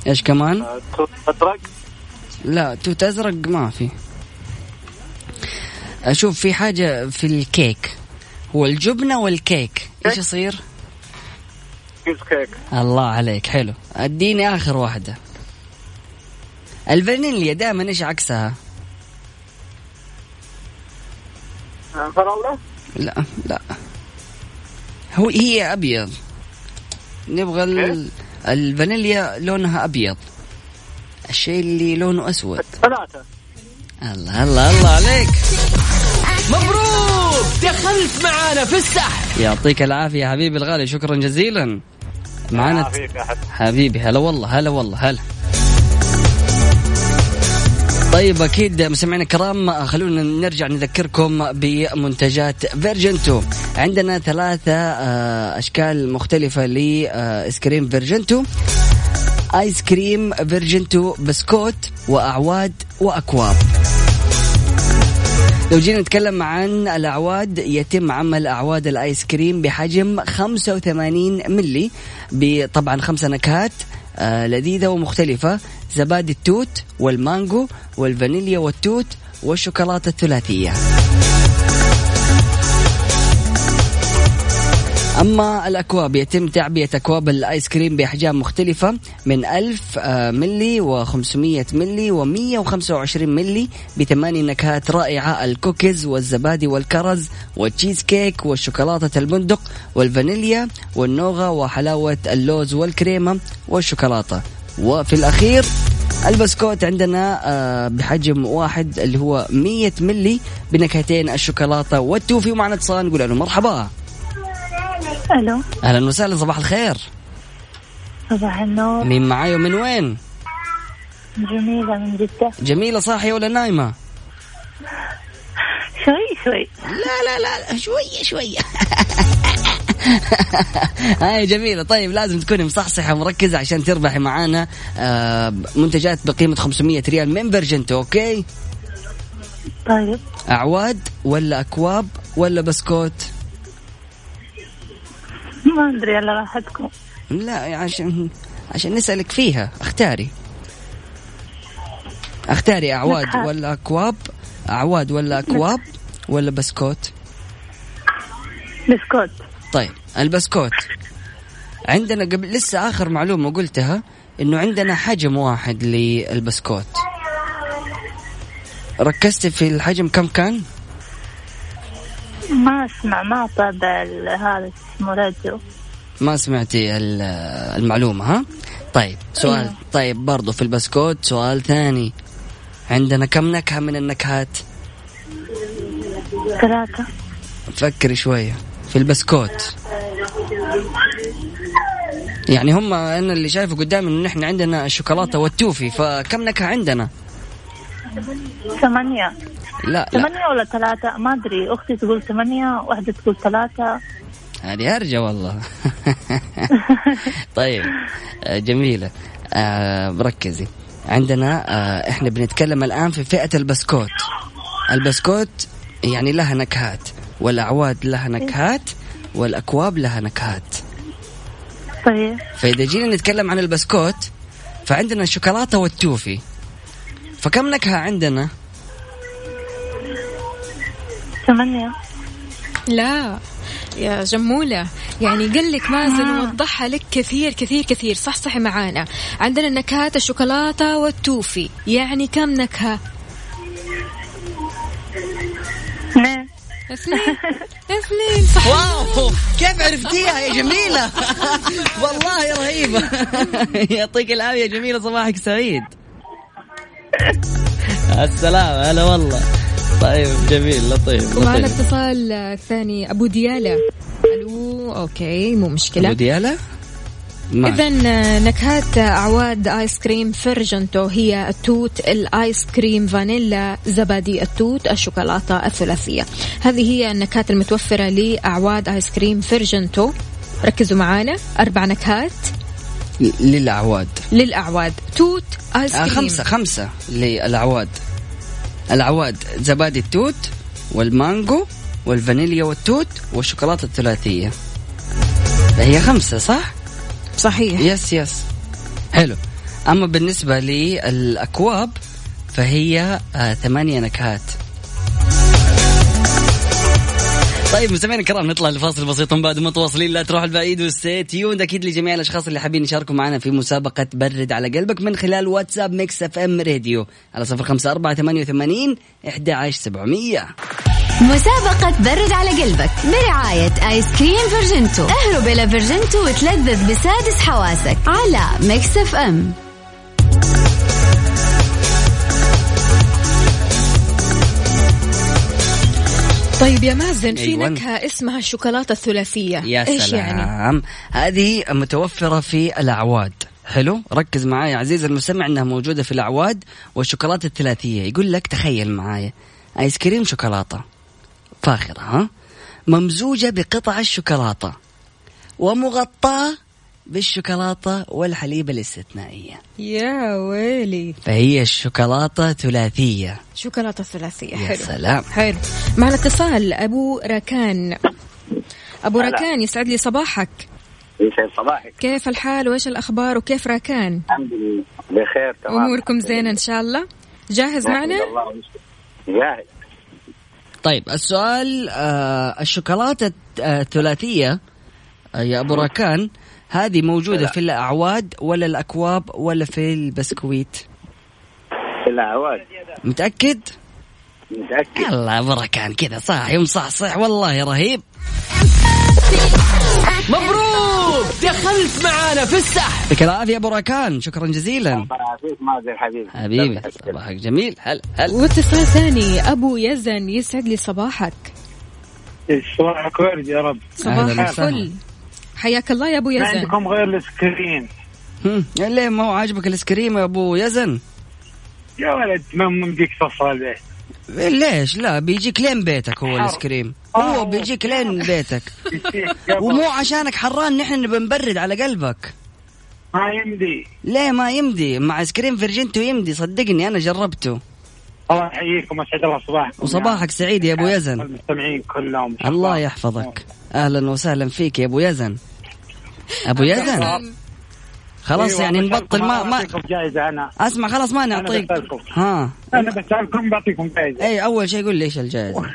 إيش كمان؟ توت أزرق؟ لا توت أزرق ما في. أشوف في حاجة في الكيك. هو الجبنة والكيك إيش يصير؟ كيس كيك. الله عليك حلو. أديني آخر واحدة. الفانيليا دائما إيش عكسها؟ فراولة؟ لا لا. هو هي أبيض. نبغى ال... الفانيليا لونها أبيض. الشيء اللي لونه أسود. ثلاثة الله الله الله عليك. مبروك! دخلت معانا في السحب. يعطيك العافية حبيبي الغالي شكرا جزيلا. معنا حبيبي يا حبيبي. حبيبي هلا والله هلا والله هلا. طيب أكيد مستمعينا الكرام خلونا نرجع نذكركم بمنتجات فيرجنتو عندنا ثلاثة آه، أشكال مختلفة لآيس كريم فيرجنتو آيس كريم فيرجنتو بسكوت وأعواد وأكواب. لو جينا نتكلم عن الأعواد يتم عمل أعواد الآيس كريم بحجم 85 ملي بطبعا خمسة نكهات آه، لذيذة ومختلفة. زبادي التوت والمانجو والفانيليا والتوت والشوكولاتة الثلاثية. أما الأكواب يتم تعبئة أكواب الآيس كريم بأحجام مختلفة من 1000 آه، ملي و500 ملي و125 ملي بثماني نكهات رائعة الكوكيز والزبادي والكرز والتشيز كيك والشوكولاتة البندق والفانيليا والنوغا وحلاوة اللوز والكريمة والشوكولاتة. وفي الأخير البسكوت عندنا آه، بحجم واحد اللي هو 100 ملي بنكهتين الشوكولاتة والتوفي ومعنا اتصال نقول له مرحبا. ألو. أهلا وسهلا صباح الخير. صباح النور. مين معاي ومن وين؟ جميلة من جدة. جميلة صاحية ولا نايمة؟ شوي شوي. لا لا لا شوية شوية هاي جميلة. طيب لازم تكوني مصحصحة ومركزة عشان تربحي معانا آه، منتجات بقيمة 500 ريال من فيرجنتو okay؟ طيب. أعواد ولا أكواب ولا بسكوت؟ ما أدري على راحتكم. لا عشان عشان نسألك فيها. اختاري. اختاري أعواد. ولا أكواب؟ أعواد ولا أكواب ولا بسكوت؟ بسكوت. طيب البسكوت. عندنا قبل لسه آخر معلومة قلتها إنه عندنا حجم واحد للبسكوت. ركزت في الحجم كم كان؟ ما أسمع ما اتابع ال- هذا اسمه راديو. ما سمعتي ال- المعلومة ها؟ طيب سؤال أيوه. طيب برضو في البسكوت سؤال ثاني. عندنا كم نكهة من النكهات؟ ثلاثة. فكري شوية. في البسكوت. يعني هم أنا اللي شايفه قدامي إنه نحن عندنا الشوكولاته والتوفي فكم نكهة عندنا؟ ثمانية. لا لا. ثمانية ولا ثلاثة؟ ما أدري. أختي تقول ثمانية واحدة تقول ثلاثة. هذه هرجة والله. طيب آه، جميلة. آه، بركزي عندنا آه، إحنا بنتكلم الآن في فئة البسكوت. البسكوت يعني لها نكهات والأعواد لها نكهات والأكواب لها نكهات. طيب فإذا جينا نتكلم عن البسكوت فعندنا الشوكولاتة والتوفي. فكم نكهة عندنا؟ ثمانية. لا يا جمولة يعني قال لك مازن وضحها لك كثير كثير كثير. صح صح معانا. عندنا نكهات الشوكولاتة والتوفي. يعني كم نكهة؟ اثنين. اثنين. اثنين صح. واو كيف عرفتيها يا جميلة؟ والله رهيبة. يعطيك العافية جميلة صباحك سعيد. السلام هلا والله. طيب جميل لطيف ومعنا اتصال ثاني أبو ديالة. ألو okay مو مشكلة. أبو ديالة؟ إذا نكهات أعواد آيس كريم فرجنتو. هي التوت الآيس كريم فانيلا زبادي التوت الشوكولاتة الثلاثية. هذه هي النكهات المتوفرة لأعواد آيس كريم فرجنتو. ركزوا معانا أربع نكهات. للأعواد. للأعواد. توت آيس آه كريم. خمسة خمسة للأعواد. الأعواد زبادي التوت والمانجو والفانيليا والتوت والشوكولاتة الثلاثية. فهي خمسة صح؟ صحيح. yes yes. حلو. أما بالنسبة للأكواب فهي آه ثمانية نكهات. طيب مستمعينا الكرام نطلع لفاصل بسيط بعد متواصلين. لا تروحوا بعيد و stay tuned أكيد لجميع الأشخاص اللي حابين يشاركوا معنا في مسابقة برد على قلبك من خلال واتساب ميكس إف إم راديو على صفر خمسة أربعة ثمانية وثمانين إحدى عشر سبعمية. مسابقة برد على قلبك برعاية آيس كريم فيرجنتو. اهرب إلى فيرجنتو وتلذذ بسادس حواسك على ميكس إف إم. طيب يا مازن في أيوة. نكهة اسمها الشوكولاتة الثلاثية. يا إيش سلام. يعني؟ هذه متوفرة في الأعواد. حلو؟ ركز معايا عزيزي المستمع إنها موجودة في الأعواد والشوكولاتة الثلاثية. يقول لك تخيل معايا آيس كريم شوكولاتة. فاخرة ها؟ ممزوجة بقطع الشوكولاتة. ومغطاة بالشوكولاتة والحليب الاستثنائية. يا ويلي. فهي الشوكولاتة ثلاثية. شوكولاتة ثلاثية. يا حلو. سلام. حلو. معنا اتصال أبو ركان. أبو هلا. ركان يسعد لي صباحك. يسعد صباحك. كيف الحال؟ وإيش الأخبار؟ وكيف ركان؟ الحمد لله. بخير تمام. أموركم زينة إن شاء الله. جاهز معنا. جاهز. طيب السؤال آه الشوكولاتة الت- آه، الثلاثيه آه، يا أبو راكان هذه موجودة لا. في الأعواد ولا الأكواب ولا في البسكويت؟ في الأعواد. متأكد؟ متأكد. الله ابو راكان كذا. صاحي ومصحصح والله رهيب. مبروك! دخلت معانا في السحب. يعطيك العافية أبو راكان. شكرا جزيلا. الله يعافيك. مازن حبيبي. حبيبي صباحك جميل. هل هل؟ واتصال ثاني أبو يزن يسعد لي صباحك. صباحك؟ ورد يا رب. صباح الفل. حياك الله يا أبو ما يزن. عندكم غير السكرين. هم، ليه ما هو عاجبك الاسكريم يا أبو يزن؟ يا ولد ما ممديك توصل البيت ليش؟ لا بيجيك لين بيتك هو حر. الاسكريم آه. هو بيجيك لين بيتك. ومو عشانك حران نحن نبي نبرد على قلبك. ما يمدي. ليه ما يمدي؟ مع ايس كريم فيرجنتو يمدي صدقني أنا جربته. الله يحييكم واسعد الله صباحكم وصباحك سعيد يا أبو يزن. المستمعين كلهم. الله يحفظك. أهلا وسهلا فيك يا أبو يزن. أبو يزن. خلاص أيوة، يعني نبطل ما أنا ما جائزة أنا أسمع خلاص ما أنا نعطيك. بسألكم. ها. أنا بسألكم بعطيكم جائزة أي أول شيء قول لي إيش الجائزه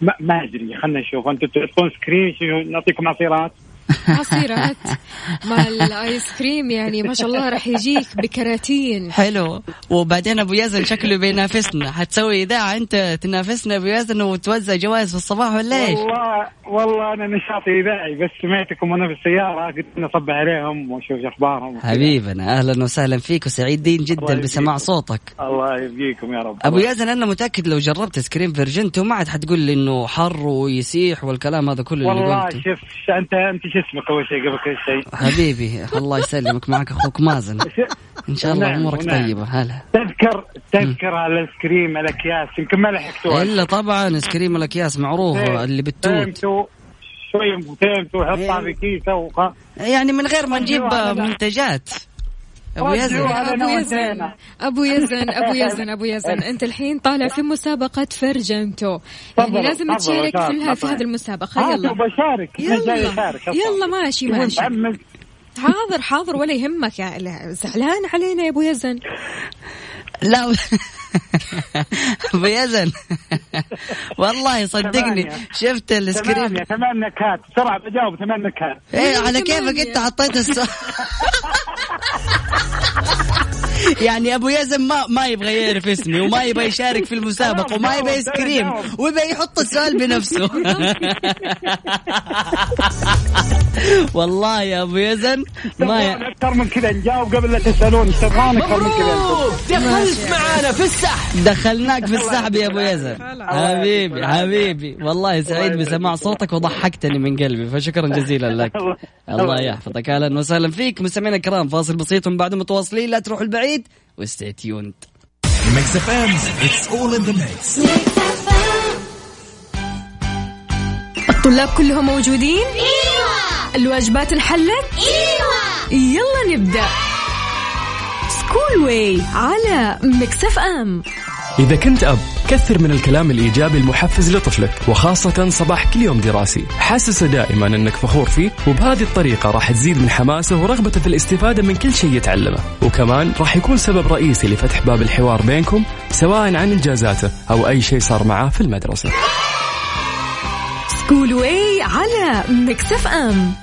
ما, ما أدري خلنا نشوف. أنتم تعطون آيس كريم نعطيكم عصيرات. عصيرات مع الآيس كريم يعني ما شاء الله راح يجيك بكراتين حلو وبعدين أبو يزن شكله بينافسنا حتسوي إذاعة أنت تنافسنا أبو يزن وتوزع جوائز في الصباح ولا إيش؟ والله والله أنا نشاطي إذاعي بس سمعتكم وأنا في السيارة قلت نصب عليهم وأشوف إيش أخبارهم وكذا. حبيبنا أهلا وسهلا فيك وسعيدين جدا. بسماع صوتك الله يبقيكم يا رب أبو يزن أنا متأكد لو جربت آيس كريم فيرجنتو ما عاد حتقول لي إنه حر ويسيح والكلام هذا كله اللي والله قلته شوف ش- انت أنت شو اسمك أول شيء قبل كل شيء؟ حبيبي الله يسلمك معك أخوك مازن. إن شاء الله نعم، أمورك ونعم. طيبة هلا. تذكر تذكر على الايس كريم الأكياس يمكن ما لحقتوها إلا طبعا سكريم الأكياس معروف إيه، اللي بالتوت. شوي فهمتوا وحطها في كيسة وخ... يعني من غير ما نجيب منتجات. أبو يزن. أبو يزن. أبو يزن أبو يزن أبو يزن. أنت الحين طالع في مسابقة فرجنتو. يعني لازم تشارك في. هذه المسابقة. يلا. جاي يلا. يلا ماشي ماشي. حاضر حاضر ولا يهمك يا لا، زعلان علينا يا أبو يزن. لا. أبو يزن. والله صدقني. شفت ال screen. ثمانية ثمان نكهات بسرعة بجاوب ثمان نكهات إيه على كيفك أنت حطيت السؤال يعني أبو يزن ما ما يبغى يعرف اسمي وما يبغى يشارك في المسابقة وما يبغى ايس كريم ويبغى يحط السؤال بنفسه. والله يا أبو يزن ما ي... أكثر من كذا نجاوب قبل لا تسألون إيش تبغون أكثر من كذا. دخلت معانا في السحب. دخلناك في السحب يا أبو يزن. حبيبي حبيبي. والله سعيد بسماع صوتك وضحكتني من قلبي فشكرا جزيلا لك. الله يحفظك. أهلا وسهلا فيك مستمعينا الكرام فاصل بسيط ومن بعد متواصلين لا تروحوا البعيد. و stay tuned Mix FM it's all in the mix الطلاب كلهم موجودين؟ إيوه. الواجبات انحلت؟ إيوه. يلا نبدأ. School Way على Mix FM إذا كنت أب كثر من الكلام الإيجابي المحفز لطفلك وخاصة صباح كل يوم دراسي. حسسه دائما أنك فخور فيه وبهذه الطريقة راح تزيد من حماسه ورغبته في الاستفادة من كل شيء يتعلمه. وكمان راح يكون سبب رئيسي لفتح باب الحوار بينكم سواء عن إنجازاته أو أي شيء صار معاه في المدرسة. School Way على Mix FM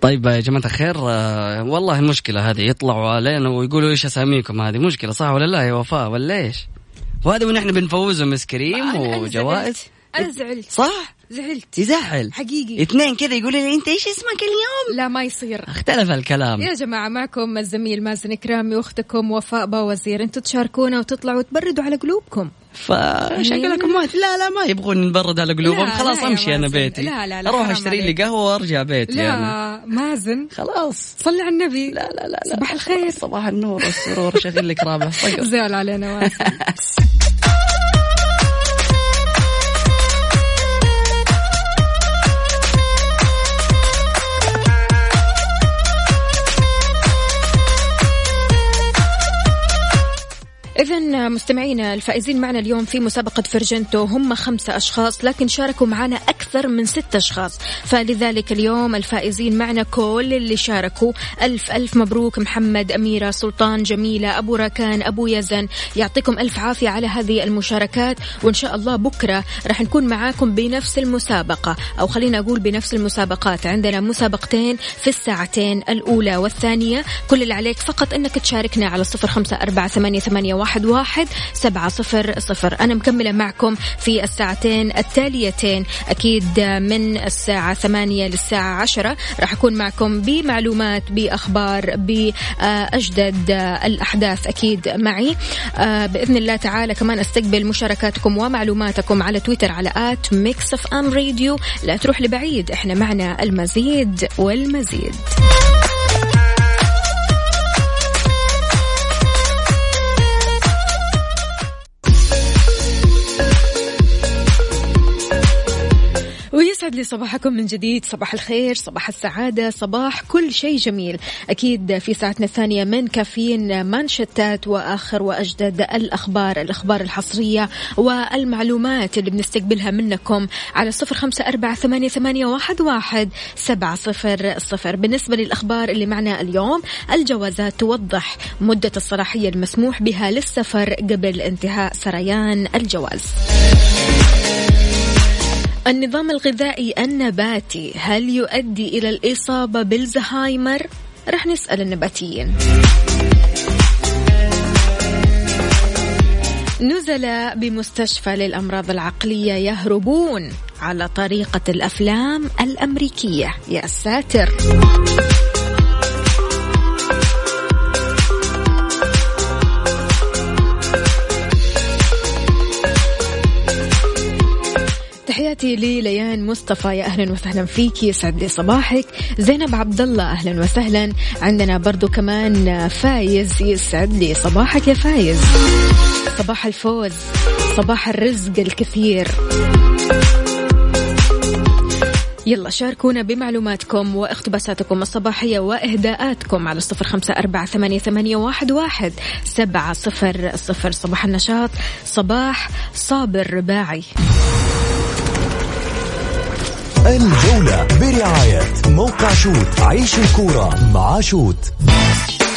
طيب يا جماعة الخير آه، والله المشكلة هذه. يطلعوا علينا ويقولوا إيش أساميكم هذه. مشكلة صح ولا لا يا وفاء ولا إيش؟ وهذا ونحن بنفوزهم ايس كريم وجوائز. أنا زعلت. صح؟ زعلت. يزعل. حقيقي. اثنين كذا يقولوا لي أنت إيش اسمك اليوم؟ لا ما يصير. اختلف الكلام. يا جماعة معكم الزميل مازن كرامي وأختكم وفاء باوزير. أنتم تشاركونا وتطلعوا وتبردوا على قلوبكم. فشكلكم ما لا لا ما يبغون نبرد على قلوبهم. لا، خلاص لا أمشي أنا. بيتي. لا، لا، لا، أروح أشتري لي. قهوة وأرجع بيتي لا مازن. خلاص. صلي على النبي. لا لا لا صباح الخير. صباح النور والسرور شغل لك رابع. صقر زعل علينا مازن. إذا مستمعينا الفائزين معنا اليوم في مسابقة فرجنتو هم خمسة أشخاص لكن شاركوا معنا أكثر من ستة أشخاص. فلذلك اليوم الفائزين معنا كل اللي شاركوا. ألف ألف مبروك محمد أميرة سلطان جميلة أبو راكان أبو يزن. يعطيكم ألف عافية على هذه المشاركات وإن شاء الله بكرة راح نكون معاكم بنفس المسابقة. أو خلينا أقول بنفس المسابقات. عندنا مسابقتين في الساعتين الأولى والثانية. كل اللي عليك فقط أنك تشاركنا على صفر خمسة أربعة ثمانية واحد, واحد سبعة صفر صفر. أنا مكملة معكم في الساعتين التاليتين أكيد من الساعة ثمانية للساعة عشرة. راح أكون معكم بمعلومات بأخبار بأجدد الأحداث أكيد معي. آه، بإذن الله تعالى كمان أستقبل مشاركاتكم ومعلوماتكم على تويتر على at Mix FM Radio. لا تروح لبعيد إحنا معنا المزيد والمزيد. ويسعد لي صباحكم من جديد. صباح الخير صباح السعادة صباح كل شيء جميل. أكيد في ساعتنا الثانية من كافيين مانشتات وآخر وأجدد الأخبار الأخبار الحصرية والمعلومات اللي بنستقبلها منكم على صفر خمسة أربعة ثمانية, واحد سبعة صفر صفر. بالنسبة للأخبار اللي معنا اليوم الجوازات توضح مدة الصلاحية المسموح بها للسفر قبل انتهاء سريان الجواز. النظام الغذائي النباتي هل يؤدي إلى الإصابة بالزهايمر؟ رح نسأل النباتيين. نزلاء بمستشفى للأمراض العقلية يهربون على طريقة الأفلام الأمريكية. يا ساتر. تحياتي لليان مصطفى. يا أهلا وسهلا فيك. يسعد لي صباحك. زينب عبد الله أهلا وسهلا. عندنا برضو كمان فايز. يسعد لي صباحك يا فايز. صباح الفوز صباح الرزق الكثير. يلا شاركونا بمعلوماتكم واقتباساتكم الصباحية وإهداءاتكم على الصفر خمسة أربعة ثمانية, ثمانية واحد, واحد سبعة صفر صفر. صباح النشاط صباح صابر رباعي الجولة برعاية موقع شوت عيش الكورة مع شوت.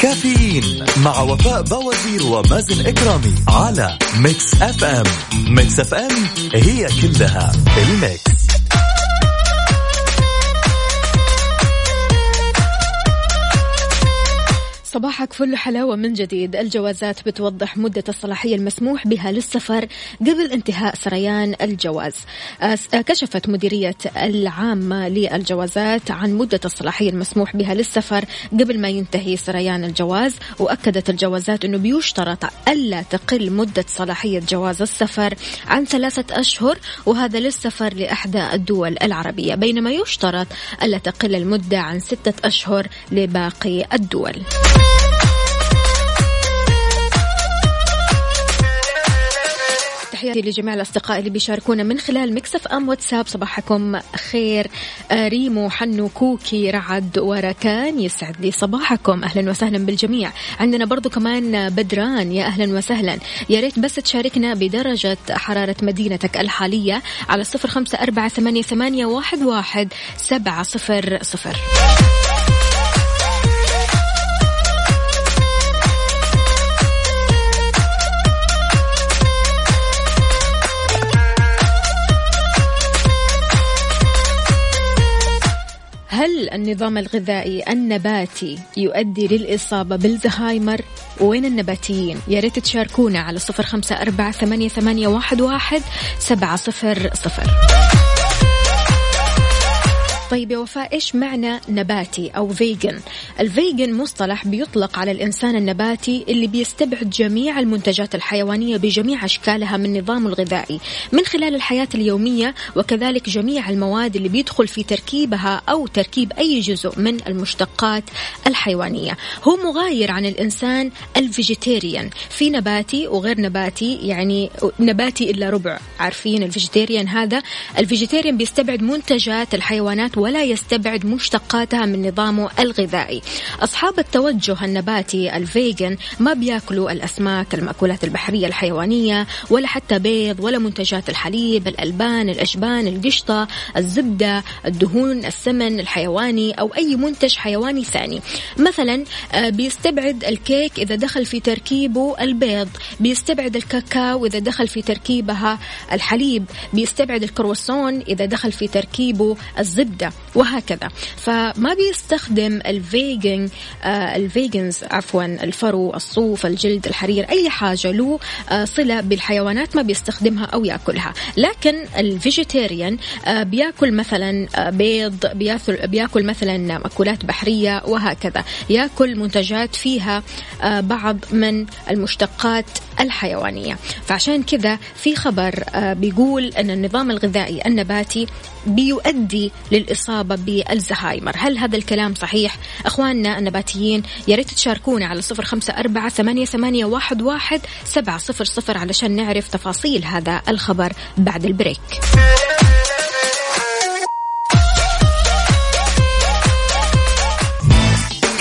كافيين مع وفاء باوزير ومازن كرامي على Mix FM. Mix FM هي كلها ال mix. صباحك فل حلاوة من جديد. الجوازات بتوضح مدة الصلاحية المسموح بها للسفر قبل انتهاء سريان الجواز. كشفت مديرية العامة للجوازات عن مدة الصلاحية المسموح بها للسفر قبل ما ينتهي سريان الجواز وأكدت الجوازات أنه بيشترط ألا تقل مدة صلاحية جواز السفر عن ثلاثة أشهر وهذا للسفر لأحدى الدول العربية. بينما يشترط ألا تقل المدة عن ستة أشهر لباقي الدول. تحياتي لجميع الأصدقاء اللي بيشاركونا من خلال Mix FM واتساب. صباحكم خير. ريمو حنو كوكي رعد وركان يسعد لي صباحكم. أهلا وسهلا بالجميع. عندنا برضو كمان بدران. يا أهلا وسهلا. يا ريت بس تشاركنا بدرجة حرارة مدينتك الحالية على صفر خمسة أربعة ثمانية, واحد سبعة صفر صفر. هل النظام الغذائي النباتي يؤدي للإصابة بالزهايمر؟ وين النباتيين؟ يا ريت تشاركونا على صفر خمسة أربعة ثمانية, واحد سبعة صفر صفر طيب يا وفاء إيش معنى نباتي أو vegan؟ ال vegan مصطلح بيطلق على الإنسان النباتي اللي بيستبعد جميع المنتجات الحيوانية بجميع أشكالها من نظامه الغذائي من خلال الحياة اليومية وكذلك جميع المواد اللي بيدخل في تركيبها أو تركيب أي جزء من المشتقات الحيوانية، هو مغاير عن الإنسان ال vegetarian، في نباتي وغير نباتي يعني نباتي إلا ربع، عارفين ال vegetarian هذا؟ ال vegetarian بيستبعد منتجات الحيوانات ولا يستبعد مشتقاتها من نظامه الغذائي. أصحاب التوجه النباتي ال vegan ما بياكلوا الأسماك المأكولات البحرية الحيوانية ولا حتى بيض ولا منتجات الحليب الألبان الأجبان القشطة الزبدة الدهون السمن الحيواني أو أي منتج حيواني ثاني. مثلا آه، بيستبعد الكيك إذا دخل في تركيبه البيض. بيستبعد الكاكاو إذا دخل في تركيبها الحليب. بيستبعد الكرواسون إذا دخل في تركيبه الزبدة. وهكذا. فما بيستخدم ال vegan آه ال vegans عفوا الفرو الصوف الجلد الحرير أي حاجة له آه صلة بالحيوانات ما بيستخدمها أو يأكلها. لكن ال vegetarian آه بيأكل مثلا آه بيض بيأكل, بيأكل مثلا مأكولات بحرية وهكذا. يأكل منتجات فيها آه بعض من المشتقات الحيوانية. فعشان كذا في خبر آه بيقول أن النظام الغذائي النباتي بيؤدي للإصابة بالزهايمر. هل هذا الكلام صحيح؟ أخواننا النباتيين يا ريت تشاركونا على صفر خمسة أربعة ثمانية, ثمانية واحد, واحد سبعة صفر صفر علشان نعرف تفاصيل هذا الخبر بعد البريك.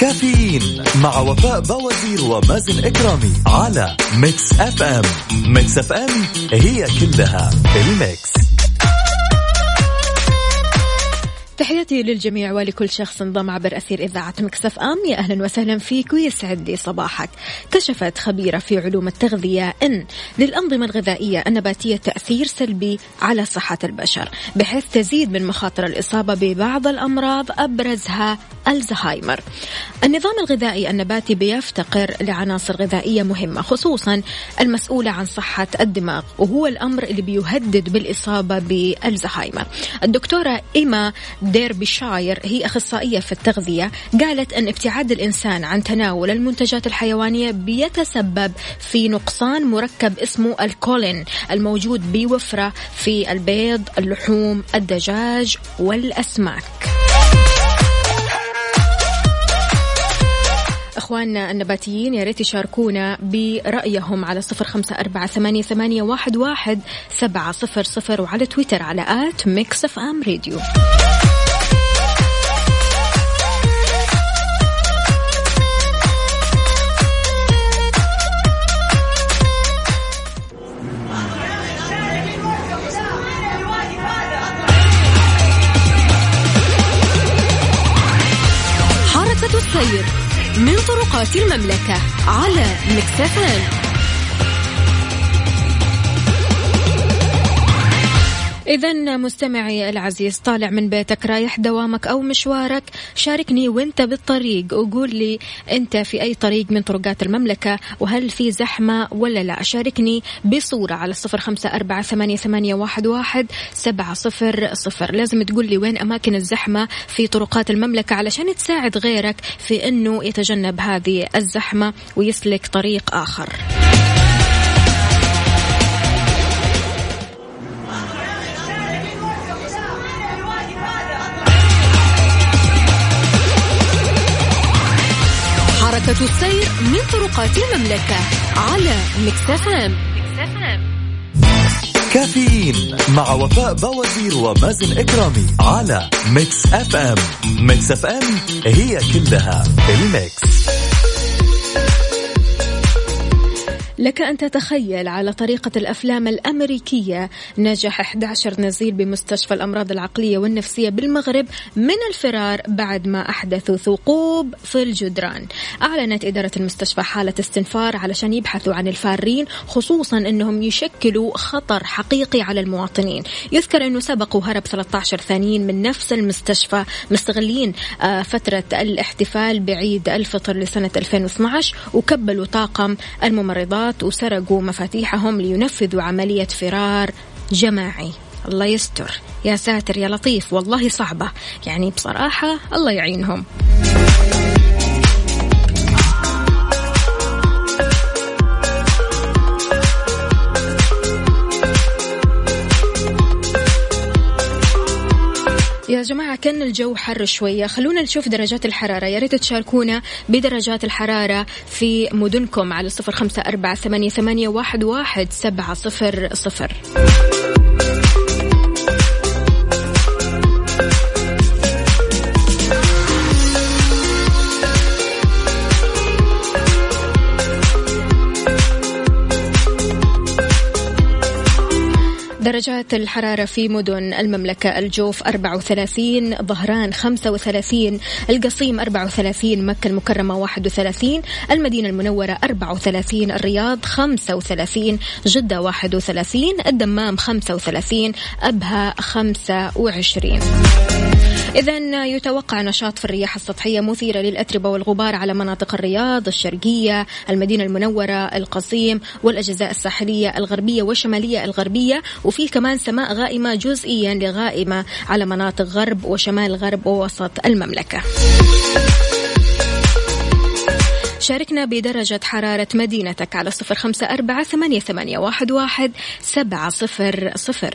كافيين مع وفاء باوزير ومازن كرامي على Mix FM Mix FM هي كلها ال mix. تحياتي للجميع ولكل شخص انضم عبر أثير إذاعة Mix FM. يا أهلا وسهلا فيك ويسعد لي صباحك. كشفت خبيرة في علوم التغذية أن للأنظمة الغذائية النباتية تأثير سلبي على صحة البشر بحيث تزيد من مخاطر الإصابة ببعض الأمراض أبرزها الزهايمر. النظام الغذائي النباتي بيفتقر لعناصر غذائية مهمة خصوصا المسؤولة عن صحة الدماغ وهو الأمر اللي بيهدد بالإصابة بالزهايمر. الدكتورة إيما ديربيشاير هي أخصائية في التغذية قالت أن ابتعاد الإنسان عن تناول المنتجات الحيوانية بيتسبب في نقصان مركب اسمه الكولين الموجود بوفرة في البيض اللحوم الدجاج والأسماك. إخواننا النباتيين يا ريت يشاركونا برأيهم على صفر خمسة أربعة ثمانية, ثمانية واحد, واحد سبعة صفر صفر وعلى تويتر على at Mix FM Radio. السير من طرقات المملكة على مكسفان إذا مستمعي العزيز طالع من بيتك رايح دوامك أو مشوارك شاركني وإنت بالطريق. وقول لي أنت في أي طريق من طرقات المملكة وهل في زحمة ولا لا. شاركني بصورة على الصفر خمسة أربعة ثمانية, ثمانية واحد, واحد سبعة صفر صفر. لازم تقول لي وين أماكن الزحمة في طرقات المملكة علشان تساعد غيرك في أنه يتجنب هذه الزحمة ويسلك طريق آخر. السير من طرقات المملكة على Mix FM. كافيين مع وفاء باوزير ومازن كرامي على Mix FM. Mix FM هي كلها ال mix. لك أن تتخيل على طريقة الأفلام الأمريكية نجح 11 نزيل بمستشفى الأمراض العقلية والنفسية بالمغرب من الفرار بعد ما أحدثوا ثقوب في الجدران. أعلنت إدارة المستشفى حالة استنفار علشان يبحثوا عن الفارين خصوصا أنهم يشكلوا خطر حقيقي على المواطنين. يذكر أنه سبقوا هرب 13 ثانيين من نفس المستشفى مستغلين آه، فترة الاحتفال بعيد الفطر لسنة 2012 وكبلوا طاقم الممرضات. السيارات وسرقوا مفاتيحهم لينفذوا عملية فرار جماعي. الله يستر. يا ساتر يا لطيف. والله صعبة. يعني بصراحة الله يعينهم. يا جماعة كان الجو حر شوية. خلونا نشوف درجات الحرارة. يا ريت تشاركونا بدرجات الحرارة في مدنكم على صفر خمسة أربعة ثمانية, واحد سبعة صفر صفر. درجات الحرارة في مدن المملكة الجوف 34 ظهران 35 القصيم 34 مكة المكرمة 31 المدينة المنورة 34 الرياض 35 جدة 31 الدمام 35 أبها 25 إذا يتوقع نشاط في الرياح السطحية مثيرة للأتربة والغبار على مناطق الرياض الشرقية المدينة المنورة القصيم والأجزاء الساحلية الغربية والشمالية الغربية وفي كمان سماء غائمة جزئيا لغائمة على مناطق غرب وشمال غرب ووسط المملكة. شاركنا بدرجة حرارة مدينتك على صفر خمسة أربعة ثمانية, واحد سبعة صفر صفر.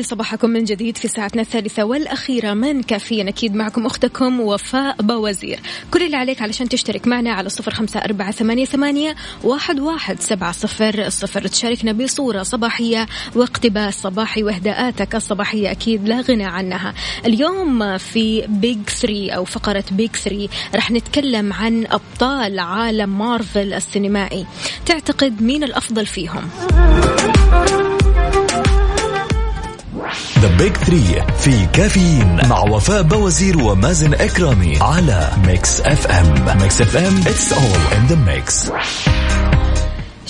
لي صباحكم من جديد في ساعتنا الثالثة والأخيرة. من كافيين أكيد معكم أختكم وفاء بوزير. كل اللي عليك علشان تشترك معنا على صفر خمسة أربعة ثمانية, ثمانية واحد, واحد سبعة صفر صفر. تشاركنا بصورة صباحية واقتباس صباحي وإهداءاتك. الصباحية أكيد لا غنى عنها. اليوم في بيج 3 أو فقرة بيج 3 رح نتكلم عن أبطال عالم مارفل السينمائي. تعتقد مين الأفضل فيهم؟ The Big 3 في كافيين مع وفاء بوازير ومازن إكرامي على Mix FM Mix FM it's all in the mix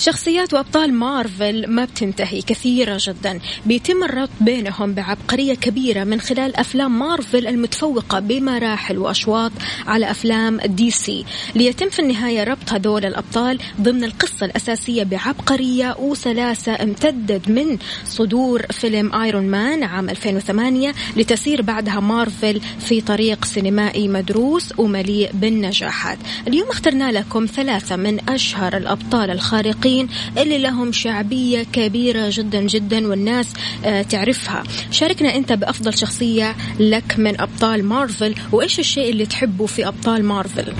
شخصيات وأبطال مارفل ما بتنتهي كثيرة جدا. بيتم الربط بينهم بعبقرية كبيرة من خلال أفلام مارفل المتفوقة بمراحل وأشواط على أفلام DC. ليتم في النهاية ربط هذول الأبطال ضمن القصة الأساسية بعبقرية وسلاسة امتدت من صدور فيلم ايرون مان عام 2008 لتسير بعدها مارفل في طريق سينمائي مدروس ومليء بالنجاحات. اليوم اخترنا لكم ثلاثة من أشهر الأبطال الخارقين اللي لهم شعبية كبيرة جدا جدا والناس آه، تعرفها. شاركنا أنت بأفضل شخصية لك من أبطال مارفل وإيش الشيء اللي تحبه في أبطال مارفل؟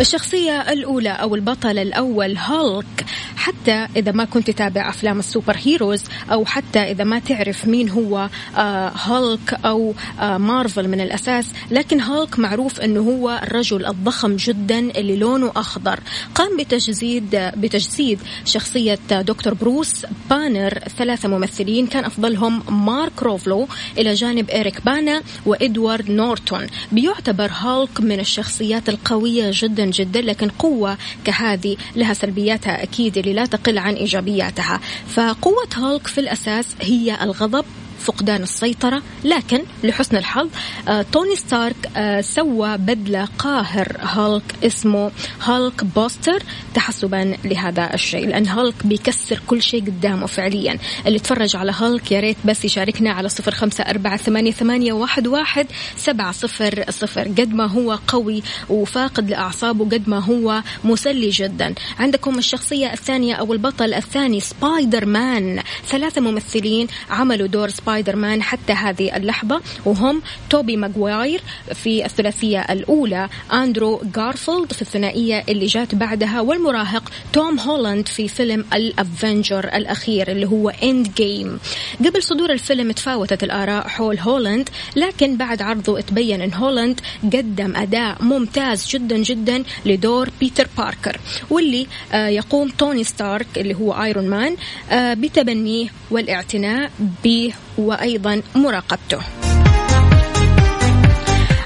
الشخصية الأولى أو البطل الأول هولك حتى إذا ما كنت تتابع أفلام ال super heroes أو حتى إذا ما تعرف مين هو آه هولك أو آه مارفل من الأساس لكن هولك معروف أنه هو الرجل الضخم جدا اللي لونه أخضر. قام بتجسيد بتجسيد شخصية دكتور بروس بانر ثلاثة ممثلين كان أفضلهم مارك روفلو إلى جانب إريك بانا وإدوارد نورتون. بيعتبر هولك من الشخصيات القوية جدا جدا لكن قوة كهذه لها سلبياتها أكيد اللي لا تقل عن إيجابياتها. فقوة هولك في الأساس هي الغضب فقدان السيطرة لكن لحسن الحظ آه توني ستارك آه سوى بدلة قاهر هالك اسمه Hulkbuster تحسبا لهذا الشيء لأن هالك بيكسر كل شيء قدامه فعليا. اللي تفرج على هالك يا ريت بس يشاركنا على صفر خمسة أربعة ثمانية, ثمانية واحد, واحد سبعة صفر صفر. قد ما هو قوي وفاقد لأعصابه قد ما هو مسلي جدا. عندكم الشخصية الثانية أو البطل الثاني سبايدر مان. ثلاثة ممثلين عملوا دور Spider Spider-Man حتى هذه اللحظة وهم توبي ماغواير في الثلاثية الأولى أندرو غارفيلد في الثنائية اللي جات بعدها والمراهق توم هولاند في فيلم ال Avenger الأخير اللي هو Endgame قبل صدور الفيلم تفاوتت الآراء حول هولاند لكن بعد عرضه تبين أن هولاند قدم أداء ممتاز جدا جدا لدور بيتر باركر واللي آه يقوم توني ستارك اللي هو Iron Man آه بتبنيه والإعتناء به. وأيضا مراقبته.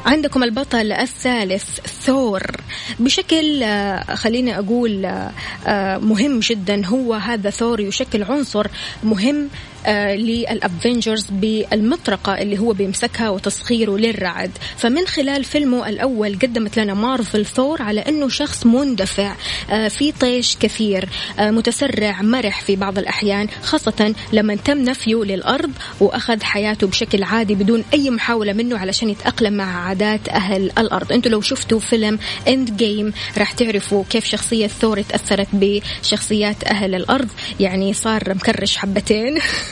عندكم البطل الثالث ثور. بشكل آه، خليني أقول آه، مهم جدا هو هذا ثور يشكل عنصر مهم آه، للأفنجرز بالمطرقة اللي هو بيمسكها وتسخيره للرعد. فمن خلال فيلمه الأول قدمت لنا مارفل ثور على أنه شخص مندفع آه، في طيش كثير آه، متسرع مرح في بعض الأحيان خاصة لما تم نفيه للأرض وأخذ حياته بشكل عادي بدون أي محاولة منه علشان يتأقلم مع عادات أهل الأرض. أنتوا لو شفتوا فيلم Endgame راح تعرفوا كيف شخصية ثور تأثرت بشخصيات أهل الأرض. يعني صار مكرش حبتين.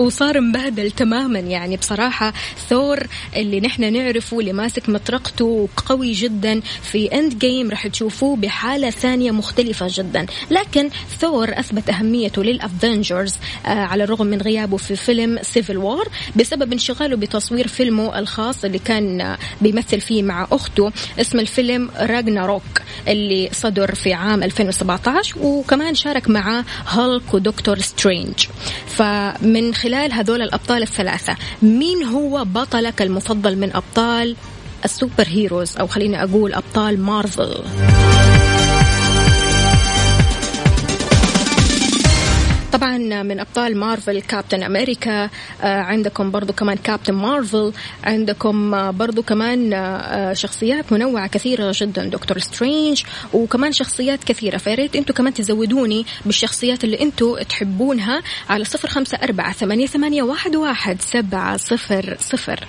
وصار مبهدل تماما. يعني بصراحة ثور اللي نحن نعرفه اللي ماسك مطرقته قوي جدا في Endgame راح تشوفوه بحالة ثانية مختلفة جدا. لكن ثور أثبت أهميته لل Avengers آه على الرغم من غيابه في فيلم Civil War بسبب انشغاله بتصوير فيلمه الخاص اللي كان بيمثل فيه مع أخته اسم الفيلم Ragnarok اللي صدر في عام 2017 وكمان شارك معه هالك و Doctor Strange فمن خلال هذول الأبطال الثلاثة مين هو بطلك المفضل من أبطال ال super heroes أو خليني أقول أبطال مارفل؟ طبعا من أبطال Marvel Captain America آه، عندكم برضو كمان Captain Marvel عندكم آه، برضو كمان آه، شخصيات منوعة كثيرة جدا Doctor Strange وكمان شخصيات كثيرة. فياريت أنتم كمان تزودوني بالشخصيات اللي أنتم تحبونها على صفر خمسة أربعة ثمانية, ثمانية واحد, واحد سبعة صفر صفر.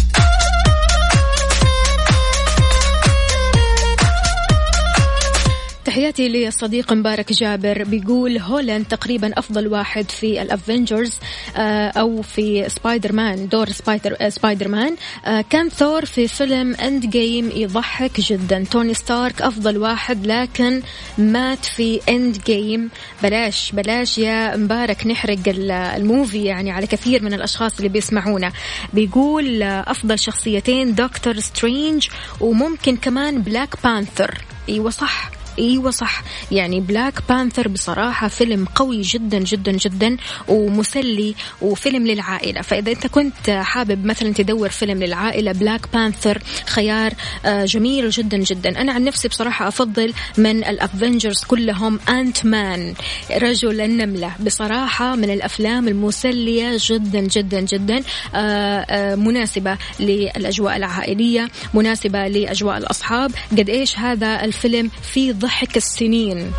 تحياتي للصديق مبارك جابر. بيقول هولاند تقريبا أفضل واحد في ال Avengers آه، أو في سبايدر مان دور Spider آه، سبايدر مان آه، كان ثور في فيلم Endgame يضحك جدا. توني ستارك أفضل واحد لكن مات في Endgame بلاش بلاش يا مبارك نحرق ال movie يعني على كثير من الأشخاص اللي بيسمعونا. بيقول أفضل شخصيتين Doctor Strange وممكن كمان Black Panther أيوه صح. أيوه صح يعني Black Panther بصراحة فيلم قوي جدا جدا جدا ومسلي وفيلم للعائلة. فإذا أنت كنت حابب مثلا تدور فيلم للعائلة Black Panther خيار آه، جميل جدا جدا. أنا عن نفسي بصراحة أفضل من ال Avengers كلهم. Ant-Man رجل النملة. بصراحة من الأفلام المسلية جدا جدا جدا. آه، آه، مناسبة للأجواء العائلية مناسبة لأجواء الأصحاب. قد إيش هذا الفيلم في ضحك السنين.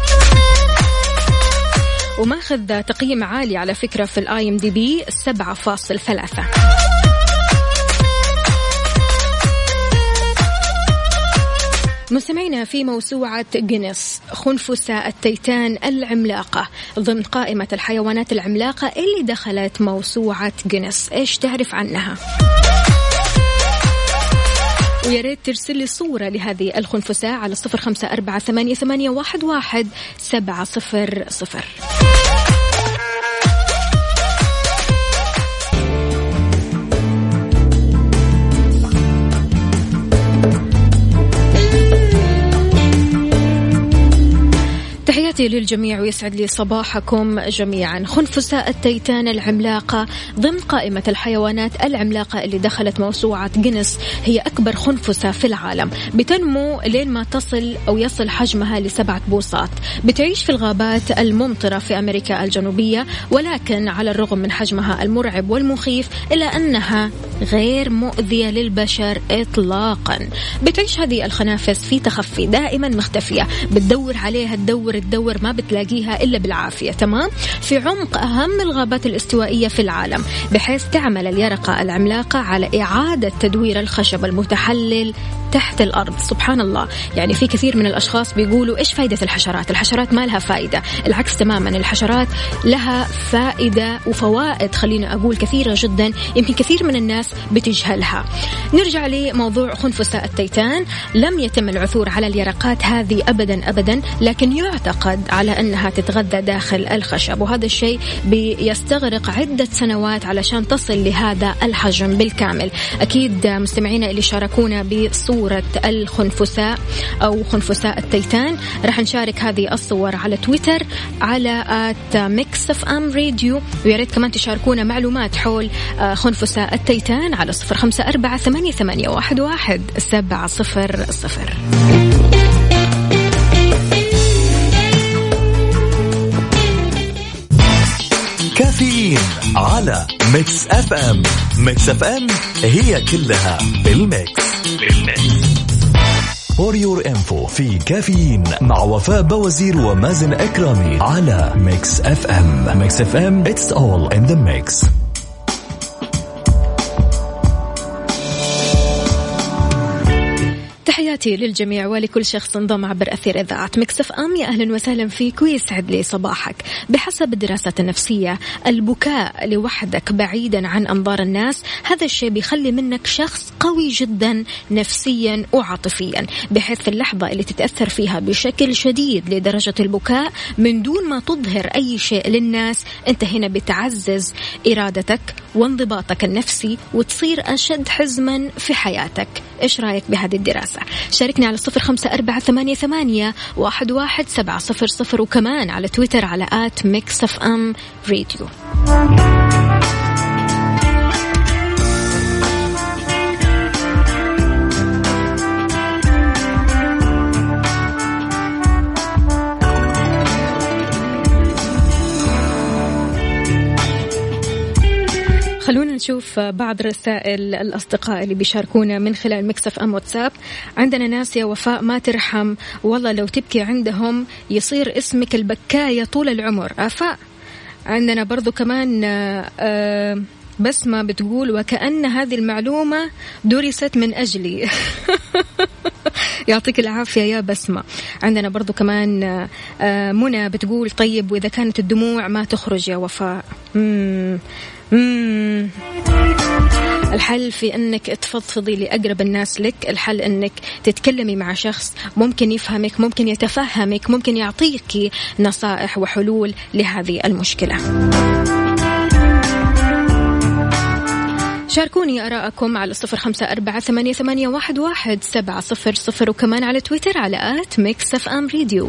وماخذ تقييم عالي على فكرة في ال IMDb 7.3 مستمعينا في موسوعة جينيس خنفسة التيتان العملاقة ضمن قائمة الحيوانات العملاقة اللي دخلت موسوعة جينيس. إيش تعرف عنها؟ ويا ريت ترسل لي صورة لهذه الخنفساء على صفر خمسة أربعة ثمانية, ثمانية واحد, واحد سبعة صفر صفر. تحياتي للجميع ويسعد لي صباحكم جميعا. خنفساء التيتان العملاقة ضمن قائمة الحيوانات العملاقة اللي دخلت موسوعة جينيس. هي أكبر خنفسة في العالم. بتنمو لين ما تصل أو يصل حجمها لسبعة بوصات. بتعيش في الغابات الممطرة في أمريكا الجنوبية ولكن على الرغم من حجمها المرعب والمخيف إلا أنها غير مؤذية للبشر إطلاقا. بتعيش هذه الخنافس في تخفي دائما مختفية. بتدور عليها تدور تدور ما بتلاقيها إلا بالعافية تمام؟ في عمق أهم الغابات الاستوائية في العالم بحيث تعمل اليرقة العملاقة على إعادة تدوير الخشب المتحلل تحت الأرض. سبحان الله يعني في كثير من الأشخاص بيقولوا إيش فايدة الحشرات؟ الحشرات ما لها فائدة العكس تماما. الحشرات لها فائدة وفوائد خلينا أقول كثيرة جدا. يمكن كثير من الناس بتجهلها. نرجع لموضوع خنفساء التيتان. لم يتم العثور على اليرقات هذه أبدا أبدا لكن يعتقد على أنها تتغذى داخل الخشب وهذا الشيء بيستغرق عدة سنوات علشان تصل لهذا الحجم بالكامل. أكيد مستمعينا اللي شاركونا بصور صورة الخنفساء أو خنفساء التيتان. راح نشارك هذه الصور على تويتر على at Mix FM Radio. ويا كمان تشاركونا معلومات حول آه، خنفساء التيتان على صفر خمسة أربعة ثمانية, ثمانية واحد, واحد سبعة صفر صفر. كافيين على Mix FM. Mix FM هي كلها بال mix. بال mix for your info في كافيين مع وفاء بوازير ومازن إكرامي على Mix FM Mix FM it's all in the mix تحياتي للجميع ولكل شخص انضم عبر أثير إذاعة مكسف أم. يا أهلا وسهلا فيك ويسعد لي صباحك. بحسب الدراسات النفسية البكاء لوحدك بعيدا عن أنظار الناس هذا الشيء بيخلي منك شخص قوي جدا نفسيا وعاطفيا. بحيث اللحظة اللي تتأثر فيها بشكل شديد لدرجة البكاء من دون ما تظهر أي شيء للناس أنت هنا بتعزز إرادتك وانضباطك النفسي وتصير أشد حزما في حياتك. إيش رأيك بهذه الدراسة؟ شاركني على صفر خمسة أربعة ثمانية, ثمانية واحد, واحد سبعة صفر صفر وكمان على تويتر على at Mix FM Radio. خلونا نشوف بعض رسائل الأصدقاء اللي بيشاركونا من خلال مكسف أم واتساب. عندنا ناس يا وفاء ما ترحم. والله لو تبكي عندهم يصير اسمك البكاية طول العمر. أفاء عندنا برضو كمان آه، آه، بسمة بتقول وكأن هذه المعلومة درست من أجلي. يعطيك العافية يا بسمة. عندنا برضو كمان آه، منى بتقول طيب وإذا كانت الدموع ما تخرج يا وفاء. الحل في انك تفضفضي لأقرب الناس لك، الحل انك تتكلمي مع شخص ممكن يفهمك، ممكن يتفهمك، ممكن يعطيك نصائح وحلول لهذه المشكلة. شاركوني آراءكم على صفر خمسة أربعة ثمانية, ثمانية واحد, واحد سبعة صفر صفر وكمان على تويتر على at Mix FM Radio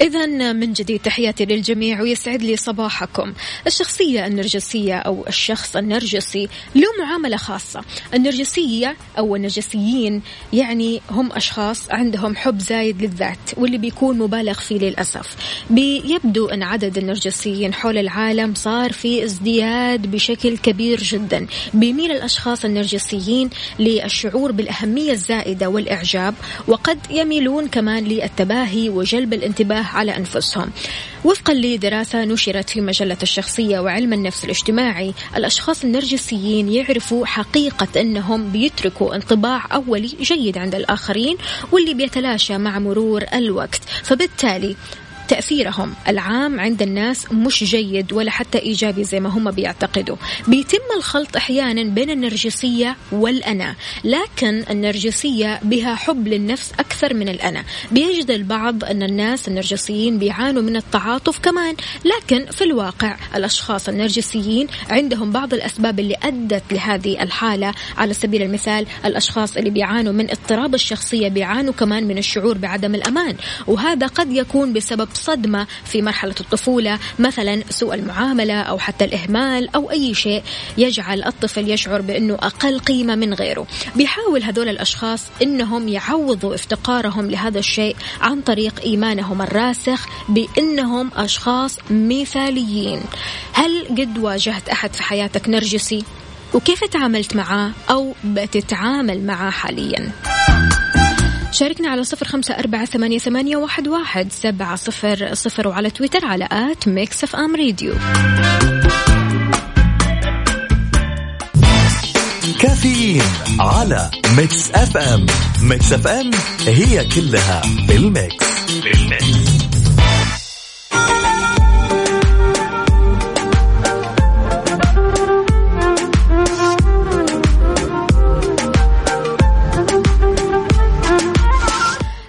إذا من جديد تحياتي للجميع ويسعد لي صباحكم. الشخصية النرجسية أو الشخص النرجسي له معاملة خاصة. النرجسية أو النرجسيين يعني هم أشخاص عندهم حب زايد للذات واللي بيكون مبالغ فيه للأسف. بيبدو أن عدد النرجسيين حول العالم صار في ازدياد بشكل كبير جدا. بيميل الأشخاص النرجسيين للشعور بالأهمية الزائدة والإعجاب وقد يميلون كمان للتباهي وجلب الانتباه على أنفسهم. وفقا لدراسة نشرت في مجلة الشخصية وعلم النفس الاجتماعي الأشخاص النرجسيين يعرفوا حقيقة أنهم بيتركوا انطباع أولي جيد عند الآخرين واللي بيتلاشى مع مرور الوقت. فبالتالي تأثيرهم العام عند الناس مش جيد ولا حتى إيجابي زي ما هم بيعتقدوا. بيتم الخلط أحيانا بين النرجسية والأنا لكن النرجسية بها حب للنفس أكثر من الأنا. بيجد البعض أن الناس النرجسيين بيعانوا من التعاطف كمان لكن في الواقع الأشخاص النرجسيين عندهم بعض الأسباب اللي أدت لهذه الحالة. على سبيل المثال الأشخاص اللي بيعانوا من اضطراب الشخصية بيعانوا كمان من الشعور بعدم الأمان وهذا قد يكون بسبب صدمة في مرحلة الطفولة مثلا سوء المعاملة أو حتى الإهمال أو أي شيء يجعل الطفل يشعر بأنه أقل قيمة من غيره بيحاول هذول الأشخاص أنهم يعوضوا افتقارهم لهذا الشيء عن طريق إيمانهم الراسخ بأنهم أشخاص مثاليين هل قد واجهت أحد في حياتك نرجسي؟ وكيف تعاملت معاه أو بتتعامل معاه حالياً؟ شاركنا على صفر خمسة أربعة ثمانية, ثمانية واحد, واحد. سبعة صفر صفر وعلى تويتر على at Mix FM Radio كافيين على Mix FM. Mix FM هي كلها بال mix بال mix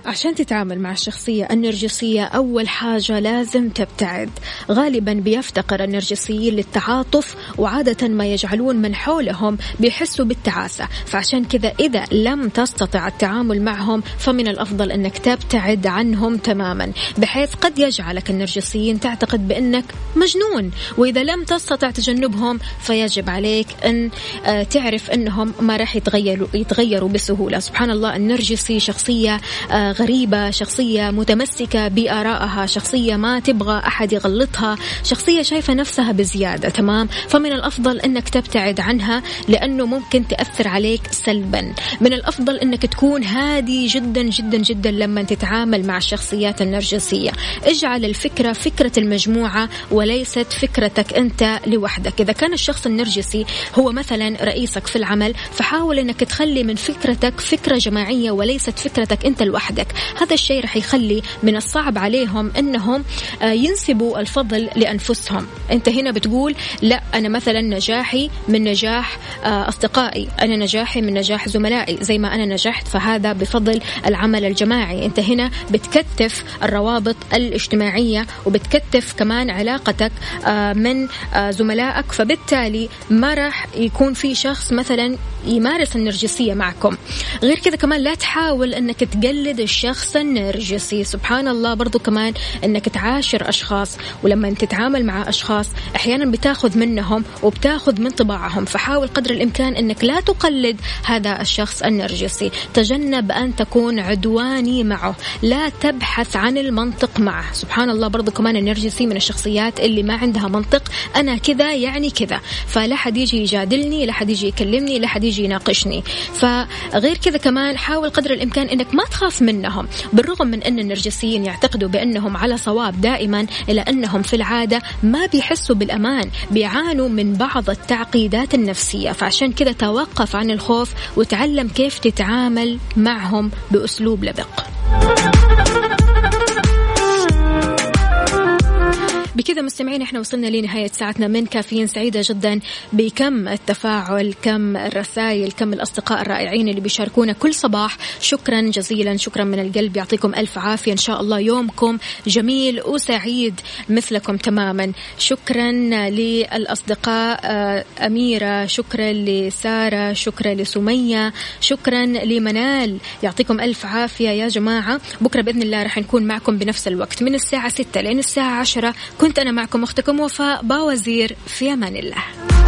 عشان تتعامل مع الشخصية النرجسية أول حاجة لازم تبتعد. غالبا بيفتقر النرجسيين للتعاطف وعادة ما يجعلون من حولهم بيحسوا بالتعاسة. فعشان كذا إذا لم تستطع التعامل معهم فمن الأفضل أنك تبتعد عنهم تماما بحيث قد يجعلك النرجسيين تعتقد بأنك مجنون. وإذا لم تستطع تجنبهم فيجب عليك أن آه، تعرف أنهم ما راح يتغيروا, يتغيروا بسهولة. سبحان الله النرجسي شخصية آه، غريبة شخصية متمسكة بآرائها شخصية ما تبغى أحد يغلطها شخصية شايفة نفسها بزيادة. تمام؟ فمن الأفضل أنك تبتعد عنها لأنه ممكن تأثر عليك سلبا. من الأفضل أنك تكون هادي جدا جدا جدا لما تتعامل مع الشخصيات النرجسية. اجعل الفكرة فكرة المجموعة وليست فكرتك أنت لوحدك. إذا كان الشخص النرجسي هو مثلا رئيسك في العمل فحاول أنك تخلي من فكرتك فكرة جماعية وليست فكرتك أنت لوحدك. هذا الشيء رح يخلي من الصعب عليهم أنهم آه، ينسبوا الفضل لأنفسهم. أنت هنا بتقول لا أنا مثلا نجاحي من نجاح آه، أصدقائي. أنا نجاحي من نجاح زملائي زي ما أنا نجحت فهذا بفضل العمل الجماعي. أنت هنا بتكتف الروابط الاجتماعية وبتكتف كمان علاقتك آه، من زملائك. فبالتالي ما راح يكون في شخص مثلا يمارس النرجسية معكم. غير كذا كمان لا تحاول أنك تقلد الشخص النرجسي. سبحان الله برضو كمان إنك تعاشر أشخاص ولما تتعامل مع أشخاص أحيانا بتاخذ منهم وبتاخذ من طباعهم. فحاول قدر الإمكان إنك لا تقلد هذا الشخص النرجسي. تجنب أن تكون عدواني معه. لا تبحث عن المنطق معه. سبحان الله برضو كمان النرجسي من الشخصيات اللي ما عندها منطق. أنا كذا يعني كذا. فلا حد يجي يجادلني لا حد يجي يكلمني لا حد يجي يناقشني. فغير كذا كمان حاول قدر الإمكان إنك ما تخاف منه منهم بالرغم من أن النرجسيين يعتقدوا بأنهم على صواب دائما إلا أنهم في العادة ما بيحسوا بالأمان بيعانوا من بعض التعقيدات النفسية. فعشان كذا توقف عن الخوف وتعلم كيف تتعامل معهم بأسلوب لبق. بكذا مستمعين إحنا وصلنا لنهاية ساعتنا من كافيين سعيدة جدا بكم التفاعل كم الرسائل كم الأصدقاء الرائعين اللي بيشاركونا كل صباح. شكرا جزيلا شكرا من القلب يعطيكم ألف عافية. إن شاء الله يومكم جميل وسعيد مثلكم تماما. شكرا للأصدقاء آه، أميرة شكرا لسارة شكرا لسمية شكرا لمنال. يعطيكم ألف عافية يا جماعة. بكرة بإذن الله رح نكون معكم بنفس الوقت من الساعة 6 لين الساعة 10 كنت أنا معكم أختكم وفاء باوزير في أمان الله.